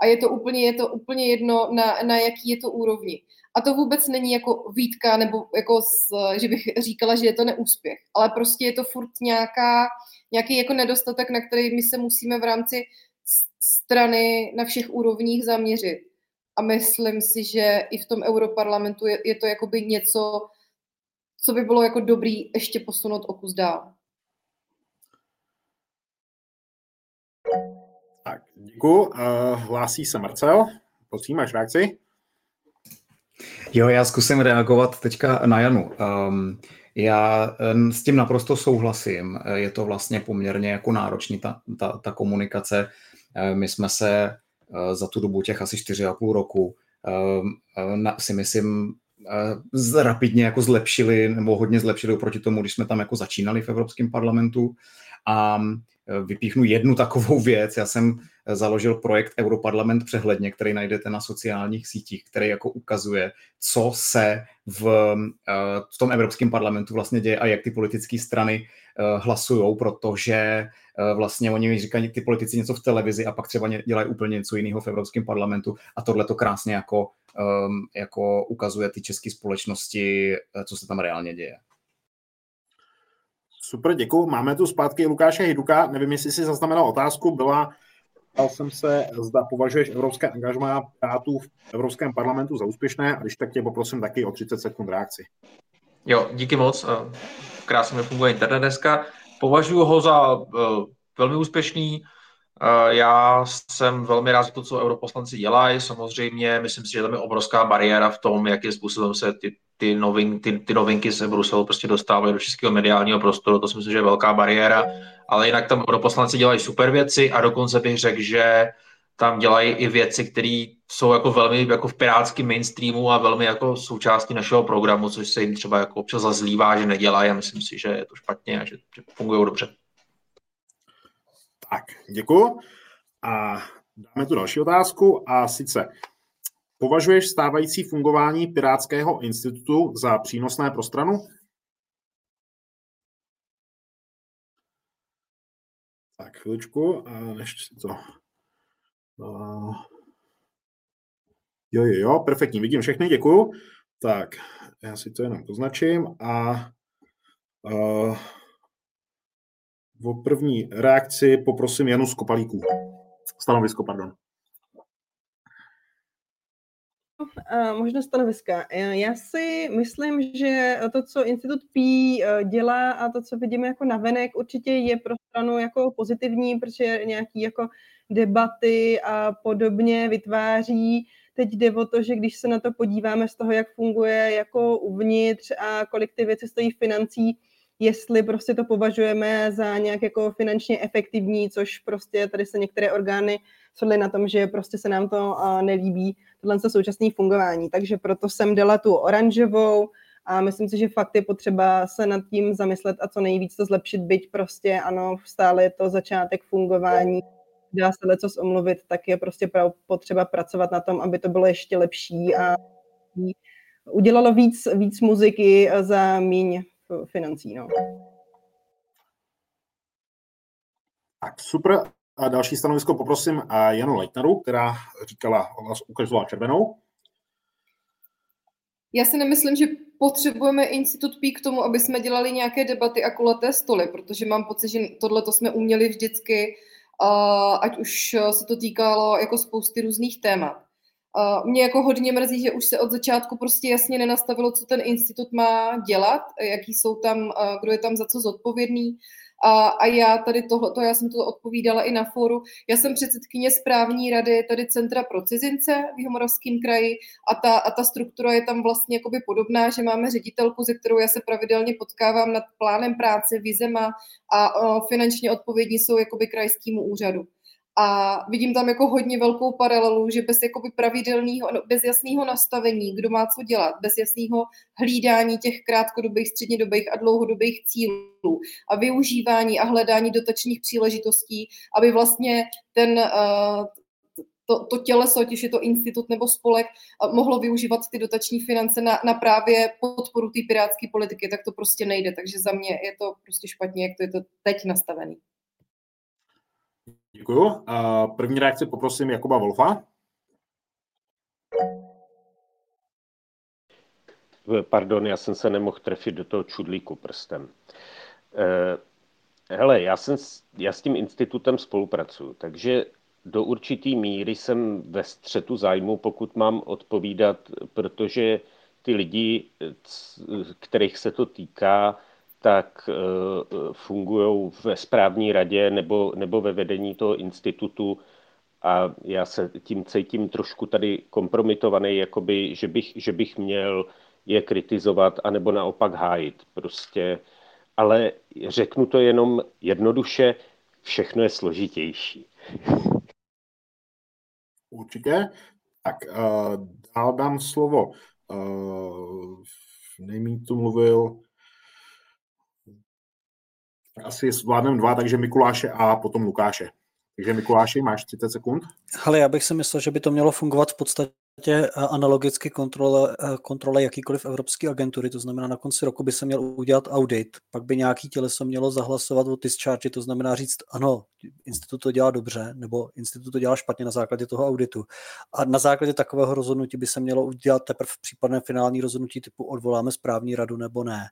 a je to úplně, je to úplně jedno, na, na jaký je to úrovni. A to vůbec není jako výtka, nebo jako z, že bych říkala, že je to neúspěch, ale prostě je to furt nějaká, nějaký jako nedostatek, na který my se musíme v rámci strany na všech úrovních zaměřit. A myslím si, že i v tom europarlamentu je, je to jakoby něco, co by bylo jako dobrý ještě posunout o kus dál.
Děkuji. Hlásí se Marcel. Prosím, máš reakci?
Jo, já zkusím reagovat teďka na Janu. Um, já s tím naprosto souhlasím. Je to vlastně poměrně jako náročný ta, ta, ta komunikace. My jsme se za tu dobu těch asi 4,5 roku si myslím rapidně jako zlepšili, nebo hodně zlepšili oproti tomu, když jsme tam jako začínali v Evropském parlamentu. A vypíchnu jednu takovou věc. Já jsem založil projekt Europarlament přehledně, který najdete na sociálních sítích, který jako ukazuje, co se v, eh, v tom Evropském parlamentu vlastně děje a jak ty politické strany eh, hlasují, protože eh, vlastně oni říkají ty politici něco v televizi a pak třeba dělají úplně něco jiného v Evropském parlamentu a tohle to krásně jako, jako ukazuje ty české společnosti, co se tam reálně děje.
Super, děkuji. Máme tu zpátky Lukáše Hiduka. Nevím, jestli si zaznamenal otázku. Byla, ptal jsem se, zda považuješ evropské angažmá států v Evropském parlamentu za úspěšné a když tak tě poprosím taky o 30 sekund reakci.
Jo, díky moc. Krásně mi funguje internet dneska. Považuji ho za uh, velmi úspěšný. Uh, já jsem velmi rád za to, co europoslanci dělají. Samozřejmě myslím si, že tam je obrovská bariéra v tom, jakým způsobem se ty ty, novin, ty, ty novinky se Bruselu prostě dostávají do českého mediálního prostoru, to si myslím, že je velká bariéra, ale jinak tam europoslanci dělají super věci a dokonce bych řekl, že tam dělají i věci, které jsou jako velmi jako v pirátském mainstreamu a velmi jako součástí našeho programu, což se jim třeba jako občas zazlívá, že nedělají a myslím si, že je to špatně a že, že fungují dobře.
Tak, děkuji. A dáme tu další otázku a sice Považuješ stávající fungování Pirátského institutu za přínosné pro stranu? Tak, chviličku, a než to... Jo, jo, jo, perfektní, vidím všechny, děkuju. Tak, já si to jenom poznačím a uh, o první reakci poprosím Janu Skopalíku. Stanovisko, pardon.
Uh, možná stanoviska. Já si myslím, že to, co Institut P eh, dělá a to, co vidíme jako navenek, určitě je pro stranu jako pozitivní, protože nějaký jako debaty a podobně vytváří. Teď jde o to, že když se na to podíváme z toho, jak funguje jako uvnitř a kolik ty věci stojí financí, jestli prostě to považujeme za nějak jako finančně efektivní, což prostě tady se některé orgány shodly na tom, že prostě se nám to nelíbí, tohle současné fungování. Takže proto jsem dala tu oranžovou a myslím si, že fakt je potřeba se nad tím zamyslet a co nejvíc to zlepšit, byť prostě ano, stále je to začátek fungování, dá se leco omluvit, tak je prostě potřeba pracovat na tom, aby to bylo ještě lepší a udělalo víc, víc muziky za míň financí. No.
Tak super. A další stanovisko poprosím a Janu Leitneru, která říkala, ukazovala červenou.
Já si nemyslím, že potřebujeme Institut P k tomu, aby jsme dělali nějaké debaty a kulaté stoly, protože mám pocit, že tohle to jsme uměli vždycky, eh, ať už se to týkalo jako spousty různých témat. Mě jako hodně mrzí, že už se od začátku prostě jasně nenastavilo, co ten institut má dělat, jaký jsou tam, kdo je tam za co zodpovědný. A, a já tady tohle, to já jsem to odpovídala i na fóru. Já jsem předsedkyně správní rady tady Centra pro cizince v Jihomoravském kraji a ta, a ta struktura je tam vlastně jakoby podobná, že máme ředitelku, ze kterou já se pravidelně potkávám nad plánem práce, vizema a o, finančně odpovědní jsou jakoby krajskému úřadu. A vidím tam jako hodně velkou paralelu, že bez jakoby pravidelného, no, bez jasného nastavení, kdo má co dělat, bez jasného hlídání těch krátkodobých, střednědobých a dlouhodobých cílů a využívání a hledání dotačních příležitostí, aby vlastně ten, uh, to, to těleso, ať je to institut nebo spolek, mohlo využívat ty dotační finance na, na právě podporu té pirátské politiky, tak to prostě nejde. Takže za mě je to prostě špatně, jak to je to teď nastavený.
Děkuju. První reakci poprosím Jakuba Wolfa.
Pardon, já jsem se nemohl trefit do toho čudlíku prstem. Eh, hele, já, jsem, já s tím institutem spolupracuju, takže do určitý míry jsem ve střetu zájmu, pokud mám odpovídat, protože ty lidi, kterých se to týká, tak eh, fungují ve správní radě nebo, nebo ve vedení toho institutu a já se tím cítím trošku tady kompromitovaný, jakoby, že, bych, že bych měl je kritizovat anebo naopak hájit. Prostě, ale řeknu to jenom jednoduše, všechno je složitější.
Určitě. Tak uh, dál dám slovo. Uh, nejmín tu mluvil asi zvládneme dva, takže Mikuláše a potom Lukáše. Takže Mikuláši, máš 30 sekund.
Ale já bych si myslel, že by to mělo fungovat v podstatě podstatě eh, analogicky kontrole, eh, kontrole jakýkoliv evropské agentury, to znamená na konci roku by se měl udělat audit, pak by nějaký těleso mělo zahlasovat o discharge, to znamená říct, ano, institut to dělá dobře, nebo institut to dělá špatně na základě toho auditu. A na základě takového rozhodnutí by se mělo udělat teprve případné finální rozhodnutí typu odvoláme správní radu nebo ne.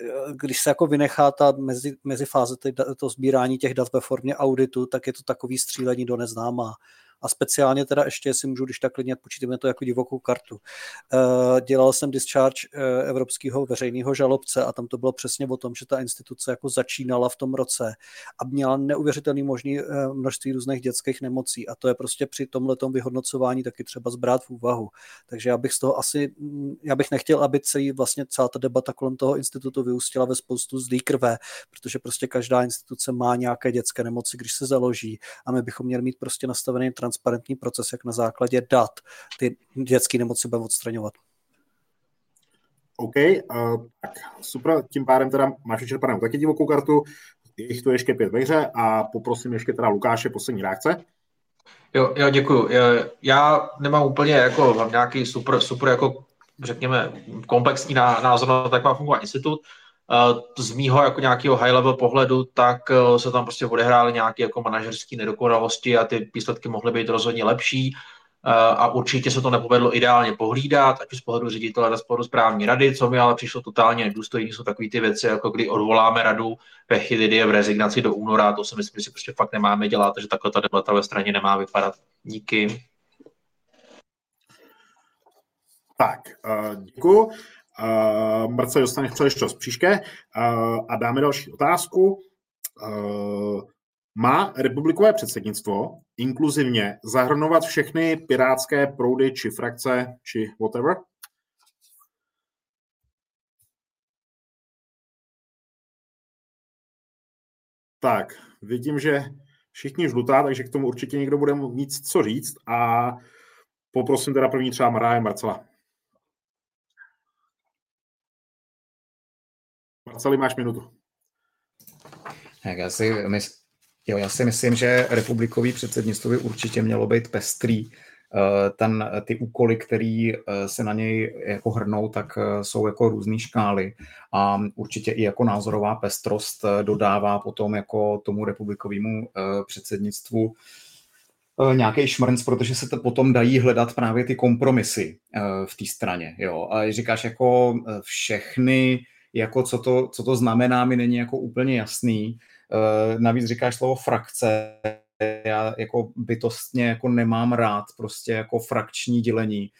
Eh, když se jako vynechá ta mezi, mezi fáze to sbírání těch dat ve formě auditu, tak je to takový střílení do neznámá a speciálně teda ještě, jestli můžu, když tak klidně počítáme to jako divokou kartu. Eh, dělal jsem discharge eh, evropského veřejného žalobce a tam to bylo přesně o tom, že ta instituce jako začínala v tom roce a měla neuvěřitelný možný eh, množství různých dětských nemocí a to je prostě při tomhle vyhodnocování taky třeba zbrát v úvahu. Takže já bych z toho asi, mm, já bych nechtěl, aby celý, vlastně celá ta debata kolem toho institutu vyústila ve spoustu zlý krve, protože prostě každá instituce má nějaké dětské nemoci, když se založí a my bychom měli mít prostě nastavený transparentní proces, jak na základě dat ty dětské nemoci budeme odstraňovat.
OK, uh, tak super, tím pádem teda máš vyčerpanou taky divokou kartu, jich tu ještě pět ve hře a poprosím ještě teda Lukáše poslední reakce.
Jo, jo, děkuju. Já nemám úplně jako nějaký super, super jako řekněme komplexní názor na má fungovat institut. Eh, z mýho jako nějakého high level pohledu, tak eh, se tam prostě odehrály nějaké jako manažerské nedokonalosti a ty výsledky mohly být rozhodně lepší eh, a určitě se to nepovedlo ideálně pohlídat, ať už z pohledu ředitele, z pohledu správní rady, co mi ale přišlo totálně nedůstojný, jsou takové ty věci, jako kdy odvoláme radu ve chvíli, kdy je v rezignaci do února, to si myslím, že si prostě fakt nemáme dělat, takže takhle ta debata ve straně nemá vypadat. Díky.
Tak, děkuji. Uh, Marce, dostaneš příležitost příště uh, a dáme další otázku. Uh, má republikové předsednictvo inkluzivně zahrnovat všechny pirátské proudy či frakce či whatever? Tak, vidím, že všichni žlutá, takže k tomu určitě někdo bude mít co říct a poprosím teda první třeba Maráje Marcela. Marceli, máš minutu.
Tak já si, mys- jo, já si myslím, že republikový předsednictvo by určitě mělo být pestrý ten, ty úkoly, které se na něj jako hrnou, tak jsou jako různé škály a určitě i jako názorová pestrost dodává potom jako tomu republikovému předsednictvu nějaký šmrnc, protože se to potom dají hledat právě ty kompromisy v té straně. Jo. A říkáš jako všechny, jako co to, co to znamená, mi není jako úplně jasný. Navíc říkáš slovo frakce, já jako bytostně jako nemám rád prostě jako frakční dělení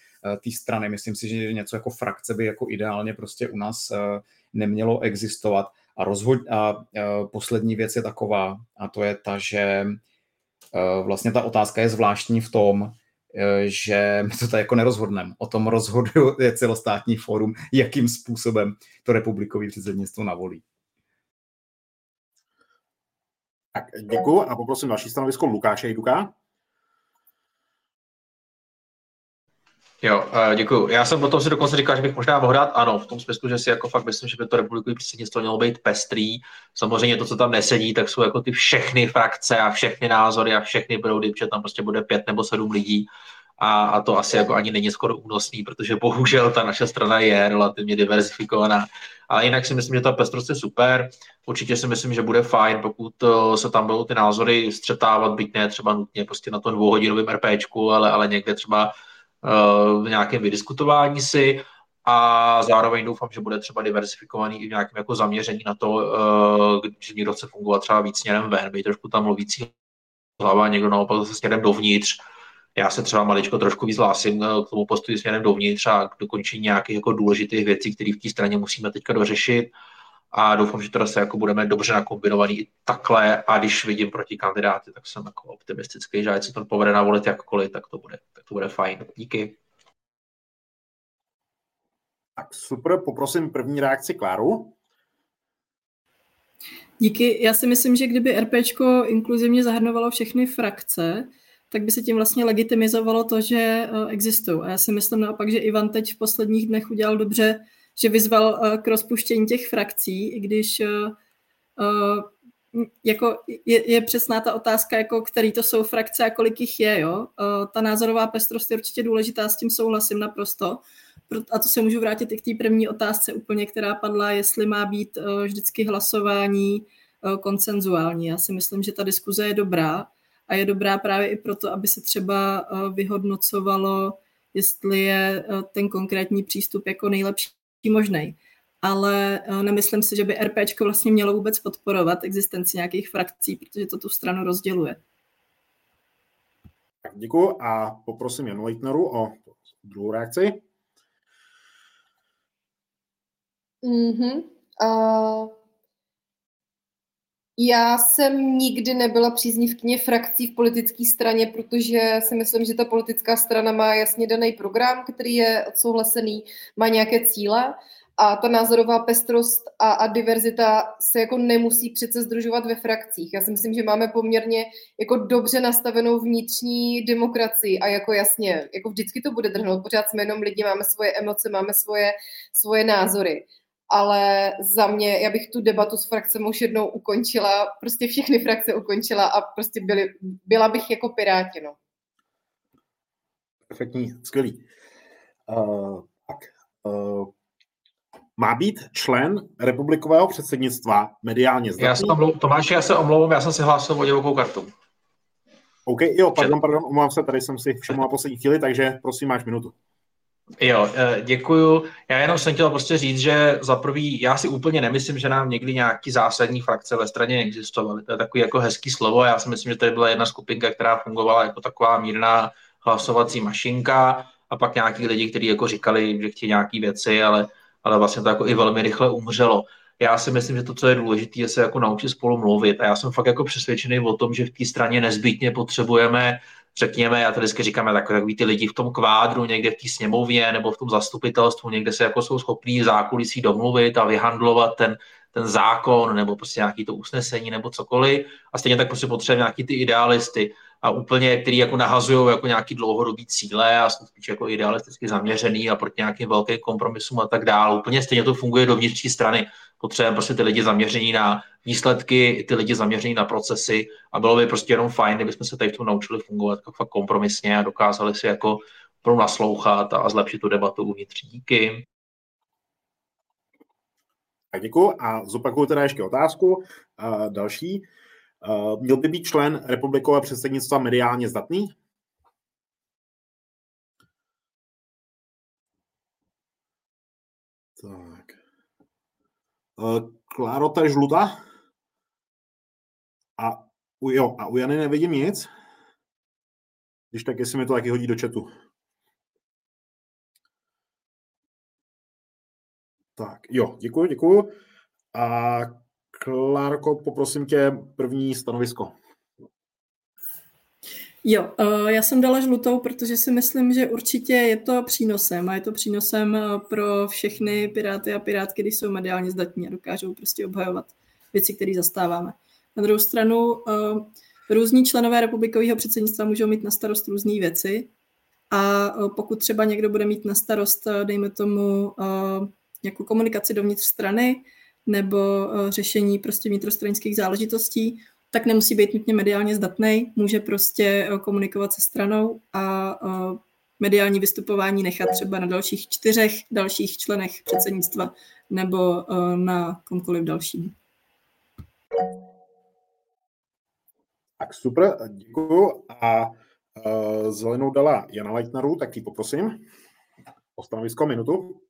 té strany. Myslím si, že něco jako frakce by jako ideálně prostě u nás nemělo existovat. A, rozhod... a poslední věc je taková, a to je ta, že vlastně ta otázka je zvláštní v tom, že my to tady jako nerozhodneme. O tom rozhoduje celostátní fórum, jakým způsobem to republikový předsednictvo navolí.
Tak děkuji a poprosím další stanovisko Lukáše Jduka.
Jo, uh, děkuji. Já jsem potom si dokonce říkal, že bych možná mohl dát ano, v tom smyslu, že si jako fakt myslím, že by to republikový předsednictvo mělo být pestrý. Samozřejmě to, co tam nesedí, tak jsou jako ty všechny frakce a všechny názory a všechny proudy, protože tam prostě bude pět nebo sedm lidí a, a to asi jako ani není skoro únosný, protože bohužel ta naše strana je relativně diverzifikovaná. Ale jinak si myslím, že ta pestrost je super. Určitě si myslím, že bude fajn, pokud eh, se tam budou ty názory střetávat, byť ne třeba nutně prostě na tom dvouhodinovém RPčku, ale, ale někde třeba v nějakém vydiskutování si a zároveň doufám, že bude třeba diversifikovaný i v nějakém jako zaměření na to, uh, že někdo chce fungovat třeba víc směrem ven, být trošku tam mluvící hlava, někdo naopak zase směrem dovnitř, já se třeba maličko trošku víc hlásím eh, k tomu postoji směrem dovnitř a k dokončení nějakých jako důležitých věcí, které v té straně musíme teďka dořešit a doufám, že teda se jako budeme dobře nakombinovaný i takhle a když vidím proti kandidáty, tak jsem jako optimistický, že ať se to povede navolit jakkoliv, tak to bude, tak to bude fajn. Díky.
Tak super, poprosím první reakci Kláru.
Díky. Já si myslím, že kdyby RPčko inkluzivně zahrnovalo všechny frakce, tak by se tím vlastně legitimizovalo to, že eh, existují. A já si myslím naopak, že Ivan teď v posledních dnech udělal dobře, že vyzval eh, k rozpuštění těch frakcí, i když eh, jako je, je přesná ta otázka, jako který to jsou frakce a kolik jich je. Jo? Ta názorová pestrost je určitě důležitá, s tím souhlasím naprosto. A to se můžu vrátit i k té první otázce úplně, která padla, jestli má být vždycky hlasování koncenzuální. Já si myslím, že ta diskuze je dobrá a je dobrá právě i proto, aby se třeba eh, vyhodnocovalo, jestli je eh, ten konkrétní přístup jako nejlepší možný. Ale eh, nemyslím si, že by RPčko vlastně mělo vůbec podporovat existenci nějakých frakcí, protože to tu stranu rozděluje.
Děkuji a poprosím Janu Leitneru o druhou reakci.
Mm-hmm. Uh, já jsem nikdy nebyla příznivkyně frakcí v politické straně, protože si myslím, že ta politická strana má jasně daný program, který je odsouhlasený, má nějaké cíle a ta názorová pestrost a, a diverzita se jako nemusí přece združovat ve frakcích. Já si myslím, že máme poměrně jako dobře nastavenou vnitřní demokracii a jako jasně, jako vždycky to bude drhnout, pořád jsme jenom lidi, máme svoje emoce, máme svoje, svoje názory ale za mě, já bych tu debatu s frakcemi už jednou ukončila, prostě všechny frakce ukončila a prostě byly, byla bych jako piráti, no.
Perfektní, skvělý. Uh, tak, uh, má být člen republikového předsednictva mediálně
zdatný? Já se omlou, Tomáš, já se omlouvám, já jsem si hlásil o divokou kartu.
OK, jo, pardon, pardon, omlouvám se, tady jsem si všiml na poslední chvíli, takže prosím, máš minutu.
Jo, eh, děkuju. Já jenom jsem chtěl prostě říct, že za prvý, já si úplně nemyslím, že nám někdy nějaký zásadní frakce ve straně existovaly. To je takový jako hezký slovo. Já si myslím, že tady byla jedna skupinka, která fungovala jako taková mírná hlasovací mašinka a pak nějaký lidi, kteří jako říkali, že chtějí nějaké věci, ale, ale vlastně to jako i velmi rychle umřelo. Já si myslím, že to, co je důležité, je se jako naučit spolu mluvit. A já jsem fakt jako přesvědčený o tom, že v té straně nezbytně potřebujeme řekněme, já to vždycky říkáme, tak, takový ty lidi v tom kvádru, někde v té sněmovně nebo v tom zastupitelstvu, někde se jako jsou schopní zákulisí domluvit a vyhandlovat ten, ten zákon nebo prostě nějaký to usnesení nebo cokoliv. A stejně tak prostě potřebujeme nějaký ty idealisty. A úplně, který jako nahazují jako nějaký dlouhodobý cíle a jsou spíš jako idealisticky zaměřený a proti nějakým velkým kompromisům a tak dále. Úplně stejně to funguje do vnitřní strany. Potřebujeme prostě ty lidi zaměření na výsledky, ty lidi zaměření na procesy a bylo by prostě jenom fajn, kdybychom se tady v tom naučili fungovat jako fakt kompromisně a dokázali si jako pro naslouchat a zlepšit tu debatu uvnitř. Díky.
Tak děkuji a zopakuju teda ještě otázku. Uh, další. Uh, měl by být člen republikové předsednictva mediálně zdatný? Tak. Uh, Kláro, ta žluta? A u, jo, a u Jany nevidím nic. Když tak, jestli mi to taky hodí do četu. Tak, jo, děkuji, děkuji. A Klárko, poprosím tě první stanovisko.
Jo, eh, já jsem dala žlutou, protože si myslím, že určitě je to přínosem a je to přínosem eh, pro všechny piráty a pirátky, když jsou mediálně zdatní a dokážou prostě obhajovat věci, které zastáváme. Na druhou stranu, eh, různí členové republikového předsednictva můžou mít na starost různé věci a pokud třeba někdo bude mít na starost, dejme tomu, nějakou komunikaci dovnitř strany nebo řešení prostě vnitrostranických záležitostí, tak nemusí být nutně mediálně zdatný, může prostě eh, komunikovat se stranou a eh, mediální vystupování nechat třeba na dalších čtyřech dalších členech předsednictva nebo eh, na komkoliv dalším.
Tak super, děkuji. A zelenou dala Jana Leitneru, tak ji poprosím o stanovisko minutu.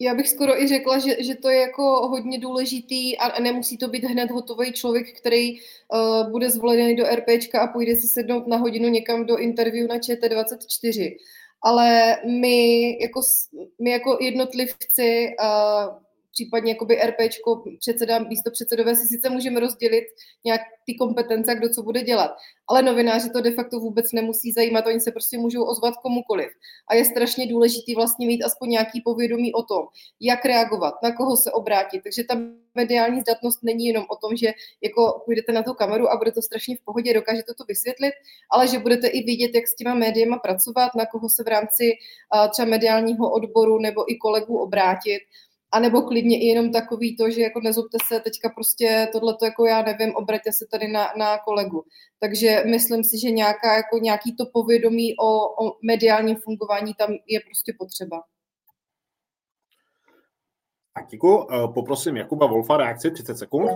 Já bych skoro i řekla, že, že to je jako hodně důležitý a nemusí to být hned hotový člověk, který uh, bude zvolený do RPčka a půjde si sednout na hodinu někam do interview na ČT24. Ale my jako, my jako jednotlivci uh, případně jakoby RPčko, předseda, místo předsedové si sice můžeme rozdělit nějak ty kompetence, kdo co bude dělat, ale novináři to de facto vůbec nemusí zajímat, oni se prostě můžou ozvat komukoliv. A je strašně důležitý vlastně mít aspoň nějaký povědomí o tom, jak reagovat, na koho se obrátit. Takže ta mediální zdatnost není jenom o tom, že jako půjdete na tu kameru a bude to strašně v pohodě, dokážete to vysvětlit, ale že budete i vidět, jak s těma médiema pracovat, na koho se v rámci třeba mediálního odboru nebo i kolegů obrátit a nebo klidně i jenom takový to, že jako nezobte se, teďka prostě tohle to jako já nevím, obraťte se tady na, na kolegu. Takže myslím si, že nějaká, jako nějaký to povědomí o, o mediálním fungování tam je prostě potřeba.
Tak děkuji. Eh, poprosím Jakuba Wolfa reakci 30 sekund.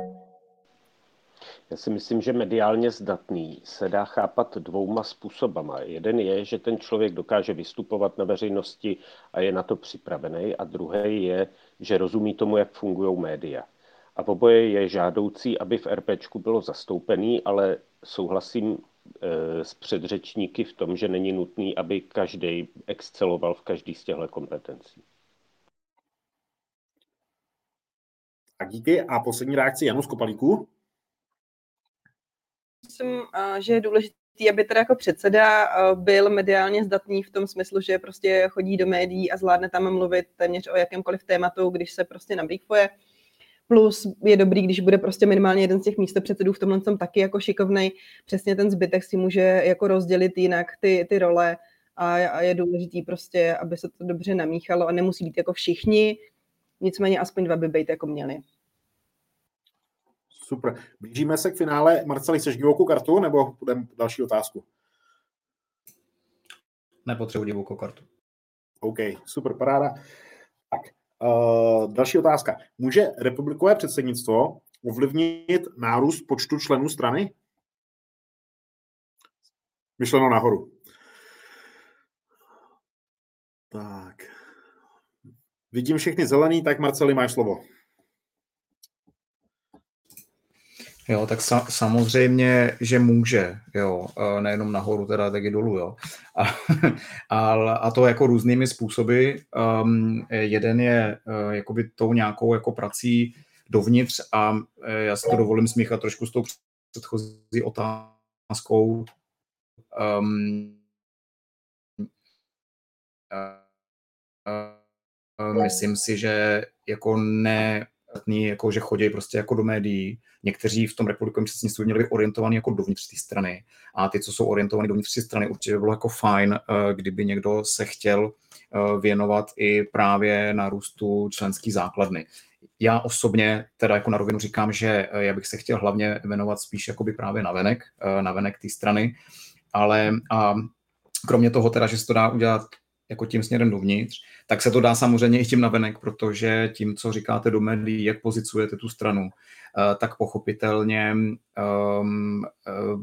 Já si myslím, že mediálně zdatný se dá chápat dvouma způsobama. Jeden je, že ten člověk dokáže vystupovat na veřejnosti a je na to připravený, a druhý je, že rozumí tomu, jak fungují média. A oboje je žádoucí, aby v RPčku bylo zastoupený, ale souhlasím e, s předřečníky v tom, že není nutný, aby každý exceloval v každý z těchto kompetencí.
Tak díky. A poslední reakce Janu Skopalíku
myslím, že je důležité, aby teda jako předseda byl mediálně zdatný v tom smyslu, že prostě chodí do médií a zvládne tam mluvit téměř o jakémkoliv tématu, když se prostě nabrýfuje. Plus je dobrý, když bude prostě minimálně jeden z těch místopředsedů v tomhle tom taky jako šikovnej. Přesně ten zbytek si může jako rozdělit jinak ty, ty role a, a je důležitý prostě, aby se to dobře namíchalo a nemusí být jako všichni, nicméně aspoň dva by být jako měli.
Super. Blížíme se k finále. Marceli, chceš divokou kartu nebo budeme další otázku?
Nepotřebuji divokou kartu.
OK, super, paráda. Tak, uh, další otázka. Může republikové předsednictvo ovlivnit nárůst počtu členů strany? Myšleno nahoru. Tak. Vidím všechny zelený, tak Marceli, máš slovo.
Jo, tak sa, samozřejmě, že může, jo, nejenom nahoru, teda tak i dolů, jo. A, a, a to jako různými způsoby. Um, jeden je uh, jakoby tou nějakou jako prací dovnitř a uh, já si to dovolím smíchat trošku s tou předchozí otázkou. Um, uh, uh, myslím si, že jako ne jako že chodí prostě jako do médií. Někteří v tom republikovém předsednictví měli orientovaní jako dovnitř té strany. A ty, co jsou orientovaní dovnitř té strany, určitě by bylo jako fajn, eh, kdyby někdo se chtěl eh, věnovat i právě nárůstu členský základny. Já osobně teda jako na rovinu říkám, že eh, já bych se chtěl hlavně věnovat spíš jakoby právě na venek, na venek té strany, ale a kromě toho teda, že se to dá udělat jako tím směrem dovnitř, tak se to dá samozřejmě i tím navenek, protože tím, co říkáte do médií, jak pozicujete tu stranu, eh, tak pochopitelně um,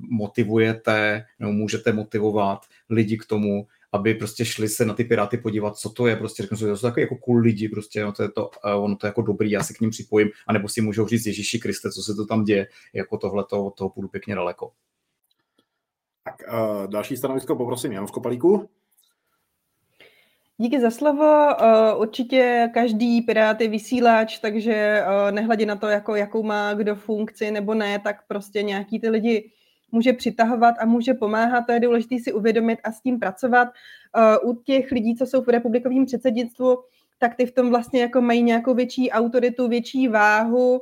motivujete nebo můžete motivovat lidi k tomu, aby prostě šli se na ty piráty podívat, co to je, prostě řeknu, že to jsou takový jako cool lidi, prostě no, to je to, uh, ono to je jako dobrý, já se k ním připojím, anebo si můžou říct Ježíši Kriste, co se to tam děje, jako tohle to, toho půjdu pěkně daleko.
Tak uh, další stanovisko poprosím Jan Skopalíku.
Díky za slovo. Eh, určitě každý pirát je vysílač, takže eh, nehledě na to, jako, jakou má kdo funkci nebo ne, tak prostě nějaký ty lidi může přitahovat a může pomáhat. To je důležité si uvědomit a s tím pracovat. Eh, u těch lidí, co jsou v republikovém předsednictvu, tak ty v tom vlastně jako mají nějakou větší autoritu, větší váhu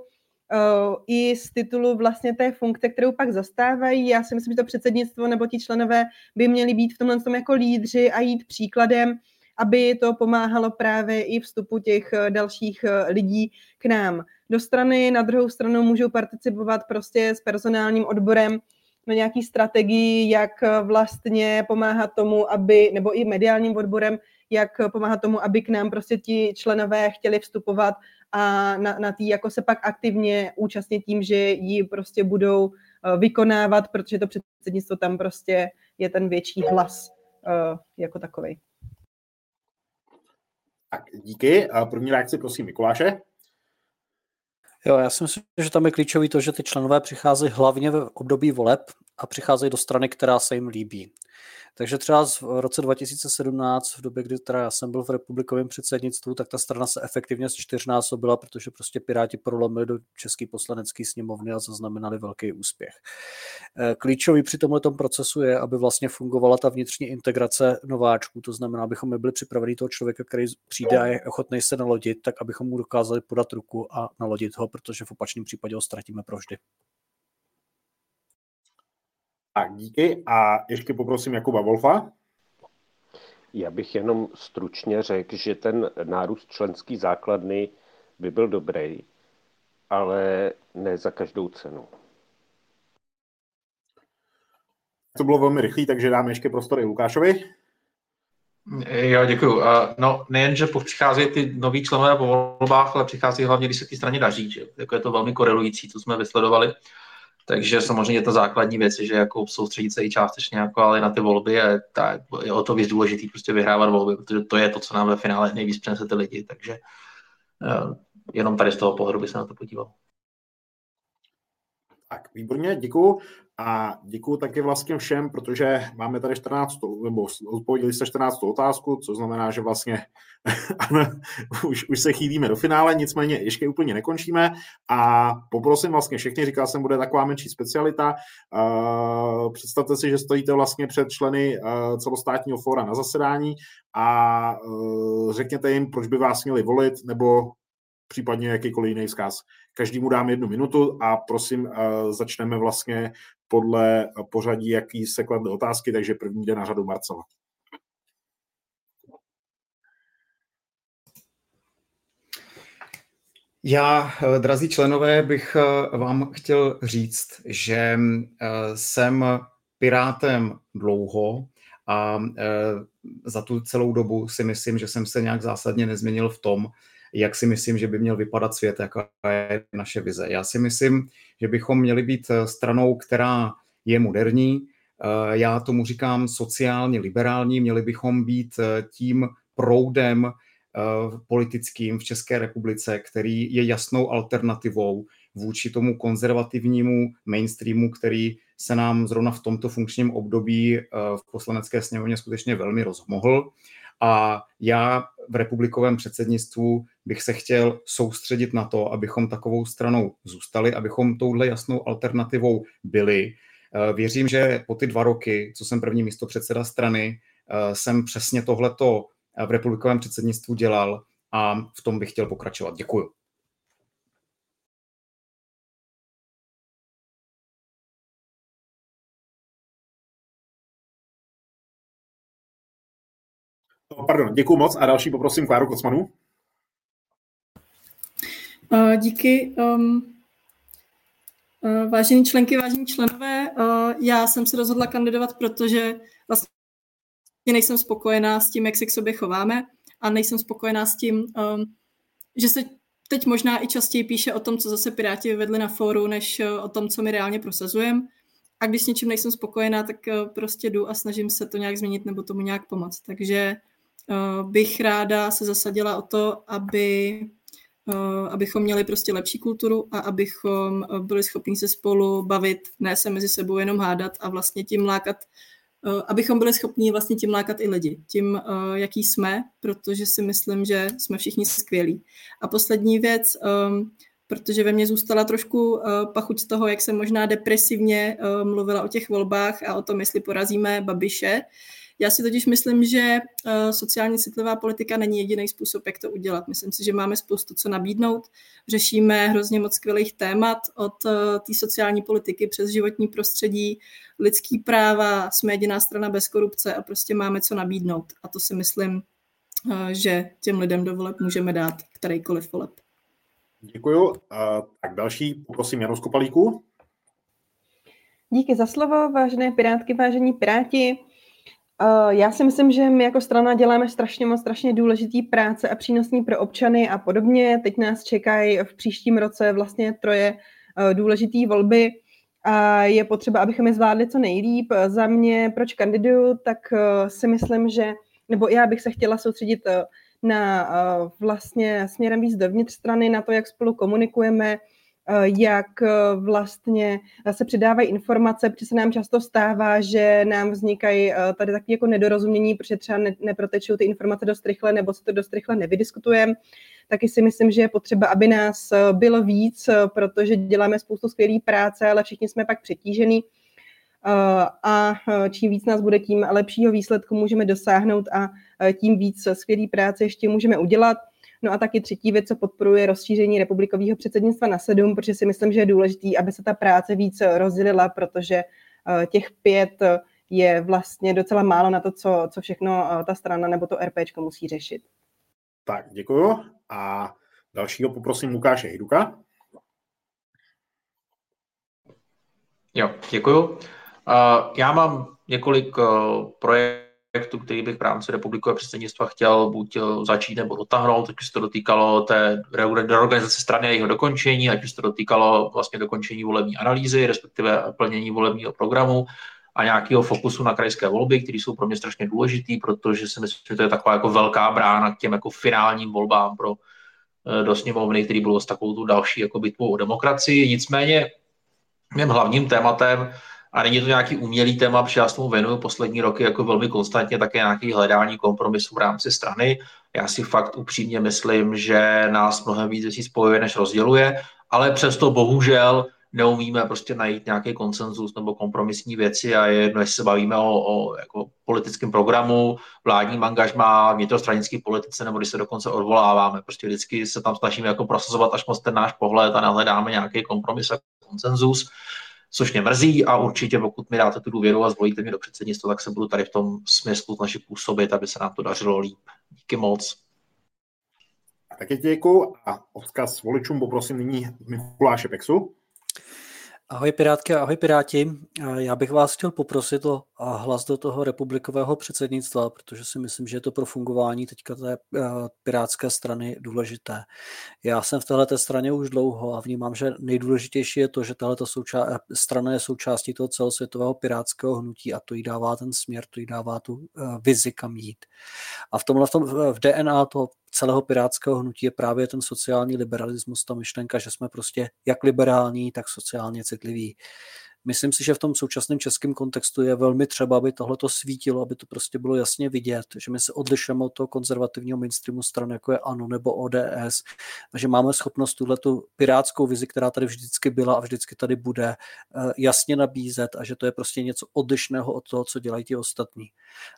i z titulu vlastně té funkce, kterou pak zastávají. Já si myslím, že to předsednictvo nebo ti členové by měli být v tomhle tom jako lídři a jít příkladem aby to pomáhalo právě i vstupu těch eh, dalších eh, lidí k nám do strany. Na druhou stranu můžou participovat prostě s personálním odborem na nějaký strategii, jak eh, vlastně pomáhat tomu, aby, nebo i mediálním odborem, jak pomáhat tomu, aby k nám prostě ti členové chtěli vstupovat a na, na tý jako se pak aktivně účastnit tím, že ji prostě budou vykonávat, protože to předsednictvo tam prostě je ten větší hlas jako takový.
Tak díky. A první reakci prosím Mikuláše.
Jo, já si myslím, že tam je klíčový to, že ty členové přicházejí hlavně v období voleb a přicházejí do strany, která se jim líbí. Takže třeba v roce 2017, v době, kdy teda já jsem byl v republikovém předsednictvu, tak ta strana se efektivně čtyřnásobila, protože prostě Piráti prolomili do České poslanecké sněmovny a zaznamenali velký úspěch. Eh, klíčový při tomto procesu je, aby vlastně fungovala ta vnitřní integrace nováčků, to znamená, abychom my byli připraveni toho člověka, který přijde a je ochotný se nalodit, tak abychom mu dokázali podat ruku a nalodit ho, protože v opačném případě ho ztratíme provždy.
Tak díky a ještě poprosím Jakuba Wolfa.
Já bych jenom stručně řekl, že ten nárůst členský základny by byl dobrý, ale ne za každou cenu.
To bylo velmi rychlé, takže dáme ještě prostor i Lukášovi.
Jo, děkuju. No, nejen, že přicházejí ty noví členové po volbách, ale přichází hlavně, když se ty straně daří. Že? Jako je to velmi korelující, co jsme vysledovali. Takže samozřejmě to základní věc je, že jako soustředit se i částečně jako ale na ty volby je, tak, je o to víc důležitý prostě vyhrávat volby, protože to je to, co nám ve finále nejvíc přinese ty lidi, takže uh, jenom tady z toho pohledu by se na to podíval.
Tak, výborně, děkuji. A děkuji taky vlastně všem, protože máme tady 14, nebo odpověděli jste 14 otázku, co znamená, že vlastně už, už se chýlíme do finále, nicméně ještě úplně nekončíme a poprosím vlastně všechny, říkal jsem, bude taková menší specialita. Uh, představte si, že stojíte vlastně před členy uh, celostátního fóra na zasedání a uh, řekněte jim, proč by vás měli volit, nebo případně jakýkoliv jiný vzkaz. Každému dám jednu minutu a prosím, začneme vlastně podle pořadí, jaký se kladly otázky, takže první jde na řadu Marcela.
Já, eh, drazí členové, bych eh, vám chtěl říct, že eh, jsem pirátem dlouho a za tu celou dobu si myslím, že jsem se nějak zásadně nezměnil v tom, jak si myslím, že by měl vypadat svět, jaká je naše vize. Já si myslím, že bychom měli být stranou, která je moderní. Já tomu říkám sociálně liberální, měli bychom být tím proudem politickým v České republice, který je jasnou alternativou vůči tomu konzervativnímu mainstreamu, který se nám zrovna v tomto funkčním období v poslanecké sněmovně skutečně velmi rozmohl. A já v republikovém předsednictvu bych se chtěl soustředit na to, abychom takovou stranou zůstali, abychom touhle jasnou alternativou byli. Eh, věřím, že po ty dva roky, co jsem první místo předseda strany, eh, jsem přesně tohleto eh, v republikovém předsednictvu dělal a v tom bych chtěl pokračovat. Děkuju.
No, pardon, děkuji moc a další poprosím Kláru Kocmanu.
Uh, díky. Um, uh, vážení členky, vážení členové, uh, já jsem se rozhodla kandidovat, protože vlastně nejsem spokojená s tím, jak se k sobě chováme a nejsem spokojená s tím, um, že se teď možná i častěji píše o tom, co zase Piráti vyvedli na fóru, než o tom, co my reálně prosazujeme. A když s něčím nejsem spokojená, tak prostě jdu a snažím se to nějak změnit nebo tomu nějak pomoct. Takže bych ráda se zasadila o to, aby Eh, abychom měli prostě lepší kulturu a abychom eh, byli schopni se spolu bavit, ne se mezi sebou jenom hádat a vlastně tím lákat, eh, abychom byli schopni vlastně tím lákat i lidi, tím, jaký jsme, protože si myslím, že jsme všichni skvělí. A poslední věc, ehm, protože ve mně zůstala trošku pachuť z toho, jak jsem možná depresivně mluvila o těch volbách a o tom, jestli porazíme Babiše, já si totiž myslím, že uh, sociálně citlivá politika není jediný způsob, jak to udělat. Myslím si, že máme spoustu co nabídnout. Řešíme hrozně moc skvělých témat od uh, té sociální politiky přes životní prostředí, lidský práva, jsme jediná strana bez korupce a prostě máme co nabídnout. A to si myslím, uh, že těm lidem do voleb můžeme dát kterýkoliv voleb.
Děkuju. Uh, tak další, poprosím Janu Skopalíku.
Díky za slovo, vážené pirátky, vážení piráti. Uh, já si myslím, že my jako strana děláme strašně moc, strašně důležitý práce a přínosný pro občany a podobně. Teď nás čekají v příštím roce vlastně troje uh, důležitý volby a je potřeba, abychom je zvládli co nejlíp. Za mě, proč kandiduju, tak uh, si myslím, že, nebo já bych se chtěla soustředit na vlastně směrem víc dovnitř strany, na to, jak spolu komunikujeme, Eh, jak eh, vlastně se předávají informace, protože se nám často stává, že nám vznikají eh, tady taky jako nedorozumění, protože třeba neprotečou ty informace dost rychle nebo se to dost rychle nevydiskutujeme. Taky si myslím, že je potřeba, aby nás bylo víc, protože děláme spoustu skvělé práce, ale všichni jsme pak přetížený a čím víc nás bude, tím lepšího výsledku můžeme dosáhnout a tím víc skvělé práce ještě můžeme udělat. No a taky třetí věc, co podporuje rozšíření republikového předsednictva na sedm, protože si myslím, že je důležité, aby se ta práce víc rozdělila, protože eh, těch pět je vlastně docela málo na to, co, co všechno eh, ta strana nebo to RPčko musí řešit.
Tak, děkuju. A dalšího poprosím Lukáše Hiduka.
Jo, děkuju. Uh, já mám několik uh, projektů, projektu, který bych v rámci republikového předsednictva chtěl buď eh, začít nebo dotáhnout, ať už se to dotýkalo té reorganizace strany a jeho dokončení, ať už se to dotýkalo vlastně dokončení volební analýzy, respektive plnění volebního programu a nějakého fokusu na krajské volby, které jsou pro mě strašně důležitý, protože si myslím, že to je taková jako velká brána k těm jako finálním volbám pro eh, do sněmovny, který budou s takovou tu další jako bitvou o demokracii. Nicméně mým hlavním tématem a není to nějaký umělý téma, protože já s tomu věnuju poslední roky jako velmi konstantně také nějaký hledání kompromisu v rámci strany. Já si fakt upřímně myslím, že nás mnohem víc věcí spojuje, než rozděluje, ale přesto bohužel neumíme prostě najít nějaký konsenzus nebo kompromisní věci a je jedno, jestli se bavíme o, o jako politickém programu, vládním angažmá, vnitrostranické politice, nebo když se dokonce odvoláváme. Prostě vždycky se tam snažíme jako prosazovat až moc ten náš pohled a nehledáme nějaký kompromis a konsenzus což mě mrzí a určitě pokud mi dáte tu důvěru a zvolíte mě do předsednictva, tak se budu tady v tom smyslu snažit působit, aby se nám to dařilo líp. Díky moc.
Taky děkuji a odkaz voličům poprosím nyní Mikuláše Pexu.
Ahoj Pirátky a ahoj Piráti. Já bych vás chtěl poprosit o hlas do toho republikového předsednictva, protože si myslím, že je to pro fungování teďka té eh, pirátské strany důležité. Já jsem v této straně už dlouho a vnímám, že nejdůležitější je to, že tahle souča- eh, strana je součástí toho celosvětového pirátského hnutí a to jí dává ten směr, to jí dává tu eh, vizi, kam jít. A v tomhle v, tom, v DNA toho celého pirátského hnutí je právě ten sociální liberalismus, ta myšlenka, že jsme prostě jak liberální, tak sociálně citliví. Myslím si, že v tom současném českém kontextu je velmi třeba, aby tohle to svítilo, aby to prostě bylo jasně vidět, že my se odlišujeme od toho konzervativního mainstreamu stran, jako je ANO nebo ODS, a že máme schopnost tuhle tu pirátskou vizi, která tady vždycky byla a vždycky tady bude, eh, jasně nabízet a že to je prostě něco odlišného od toho, co dělají ti ostatní.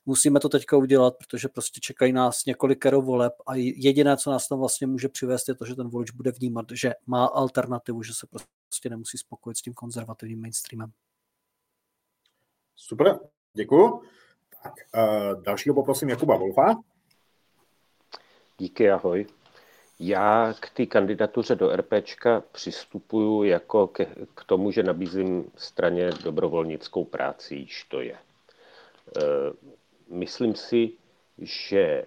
Musíme to teďka udělat, protože prostě čekají nás několik voleb a jediné, co nás tam vlastně může přivést, je to, že ten volič bude vnímat, že má alternativu, že se prostě prostě nemusí spokojit s tím konzervativním mainstreamem.
Super, děkuju. Tak, uh, dalšího poprosím Jakuba Wolfa.
Díky, ahoj. Já k té kandidatuře do RPčka přistupuju jako k, k tomu, že nabízím straně dobrovolnickou práci, již to je. E, myslím si, že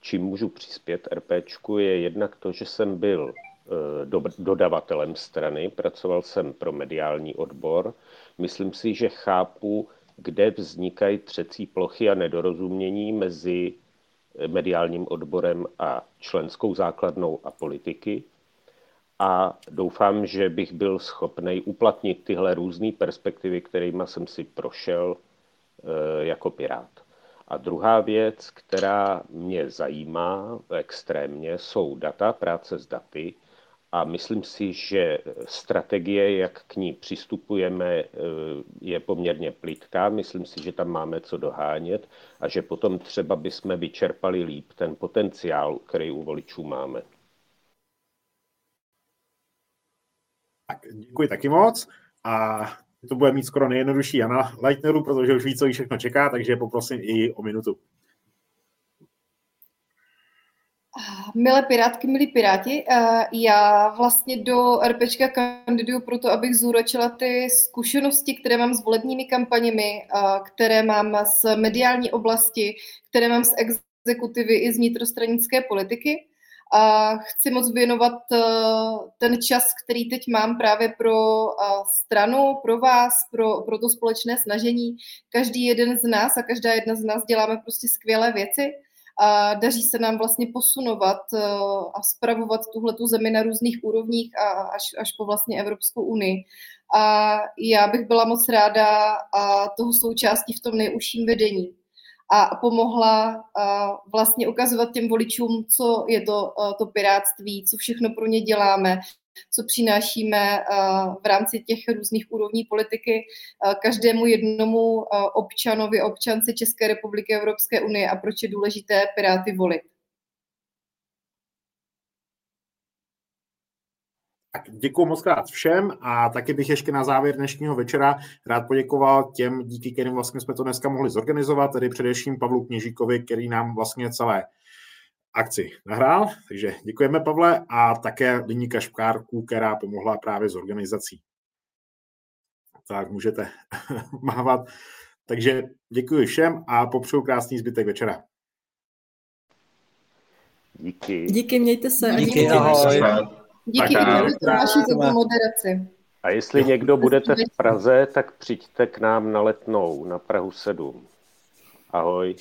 čím můžu přispět RPčku je jednak to, že jsem byl do, dodavatelem strany, pracoval jsem pro mediální odbor. Myslím si, že chápu, kde vznikají třecí plochy a nedorozumění mezi mediálním odborem a členskou základnou a politiky. A doufám, že bych byl schopný uplatnit tyhle různé perspektivy, kterými jsem si prošel e, jako pirát. A druhá věc, která mě zajímá extrémně, jsou data, práce s daty. A myslím si, že strategie, jak k ní přistupujeme, eh, je poměrně plitká. Myslím si, že tam máme co dohánět a že potom třeba bychom vyčerpali líp ten potenciál, který u voličů máme.
Tak, děkuji taky moc. A to bude mít skoro nejjednodušší Jana Leitneru, protože už ví, co jí všechno čeká, takže poprosím i o minutu.
Milé pirátky, milí piráti, eh, já vlastně do RPčka kandiduju proto, abych zúročila ty zkušenosti, které mám s volebními kampaněmi, eh, které mám z mediální oblasti, které mám z exekutivy i z vnitrostranické politiky. A chci moc věnovat eh, ten čas, který teď mám právě pro stranu, pro vás, pro, pro to společné snažení. Každý jeden z nás a každá jedna z nás děláme prostě skvělé věci a daří se nám vlastně posunovat eh, a spravovat tuhletu zemi na různých úrovních a až, až po vlastně Evropskou unii. A já bych byla moc ráda a toho součástí v tom nejužším vedení a pomohla vlastně ukazovat těm voličům, co je to, eh, to piráctví, co všechno pro ně děláme, co přinášíme eh, v rámci těch různých úrovní politiky eh, každému jednomu eh, občanovi, občance České republiky Evropské unie a proč je důležité Piráty volit.
Tak děkuji moc krát všem a taky bych ještě na závěr dnešního večera rád poděkoval těm, díky kterým vlastně jsme to dneska mohli zorganizovat, tedy především Pavlu Kněžíkovi, který nám vlastně celé akci nahrál. Takže děkujeme, Pavle, a také Liní Kaškárku, která pomohla právě s organizací. Tak můžete mávat. Takže děkuji všem a popřeju krásný zbytek večera.
Díky.
Díky, mějte se.
Díky,
díky.
ahoj.
Díky za vaši moderaci.
A jestli někdo budete v Praze, tak přijďte k nám na letnou, na Prahu 7. Ahoj.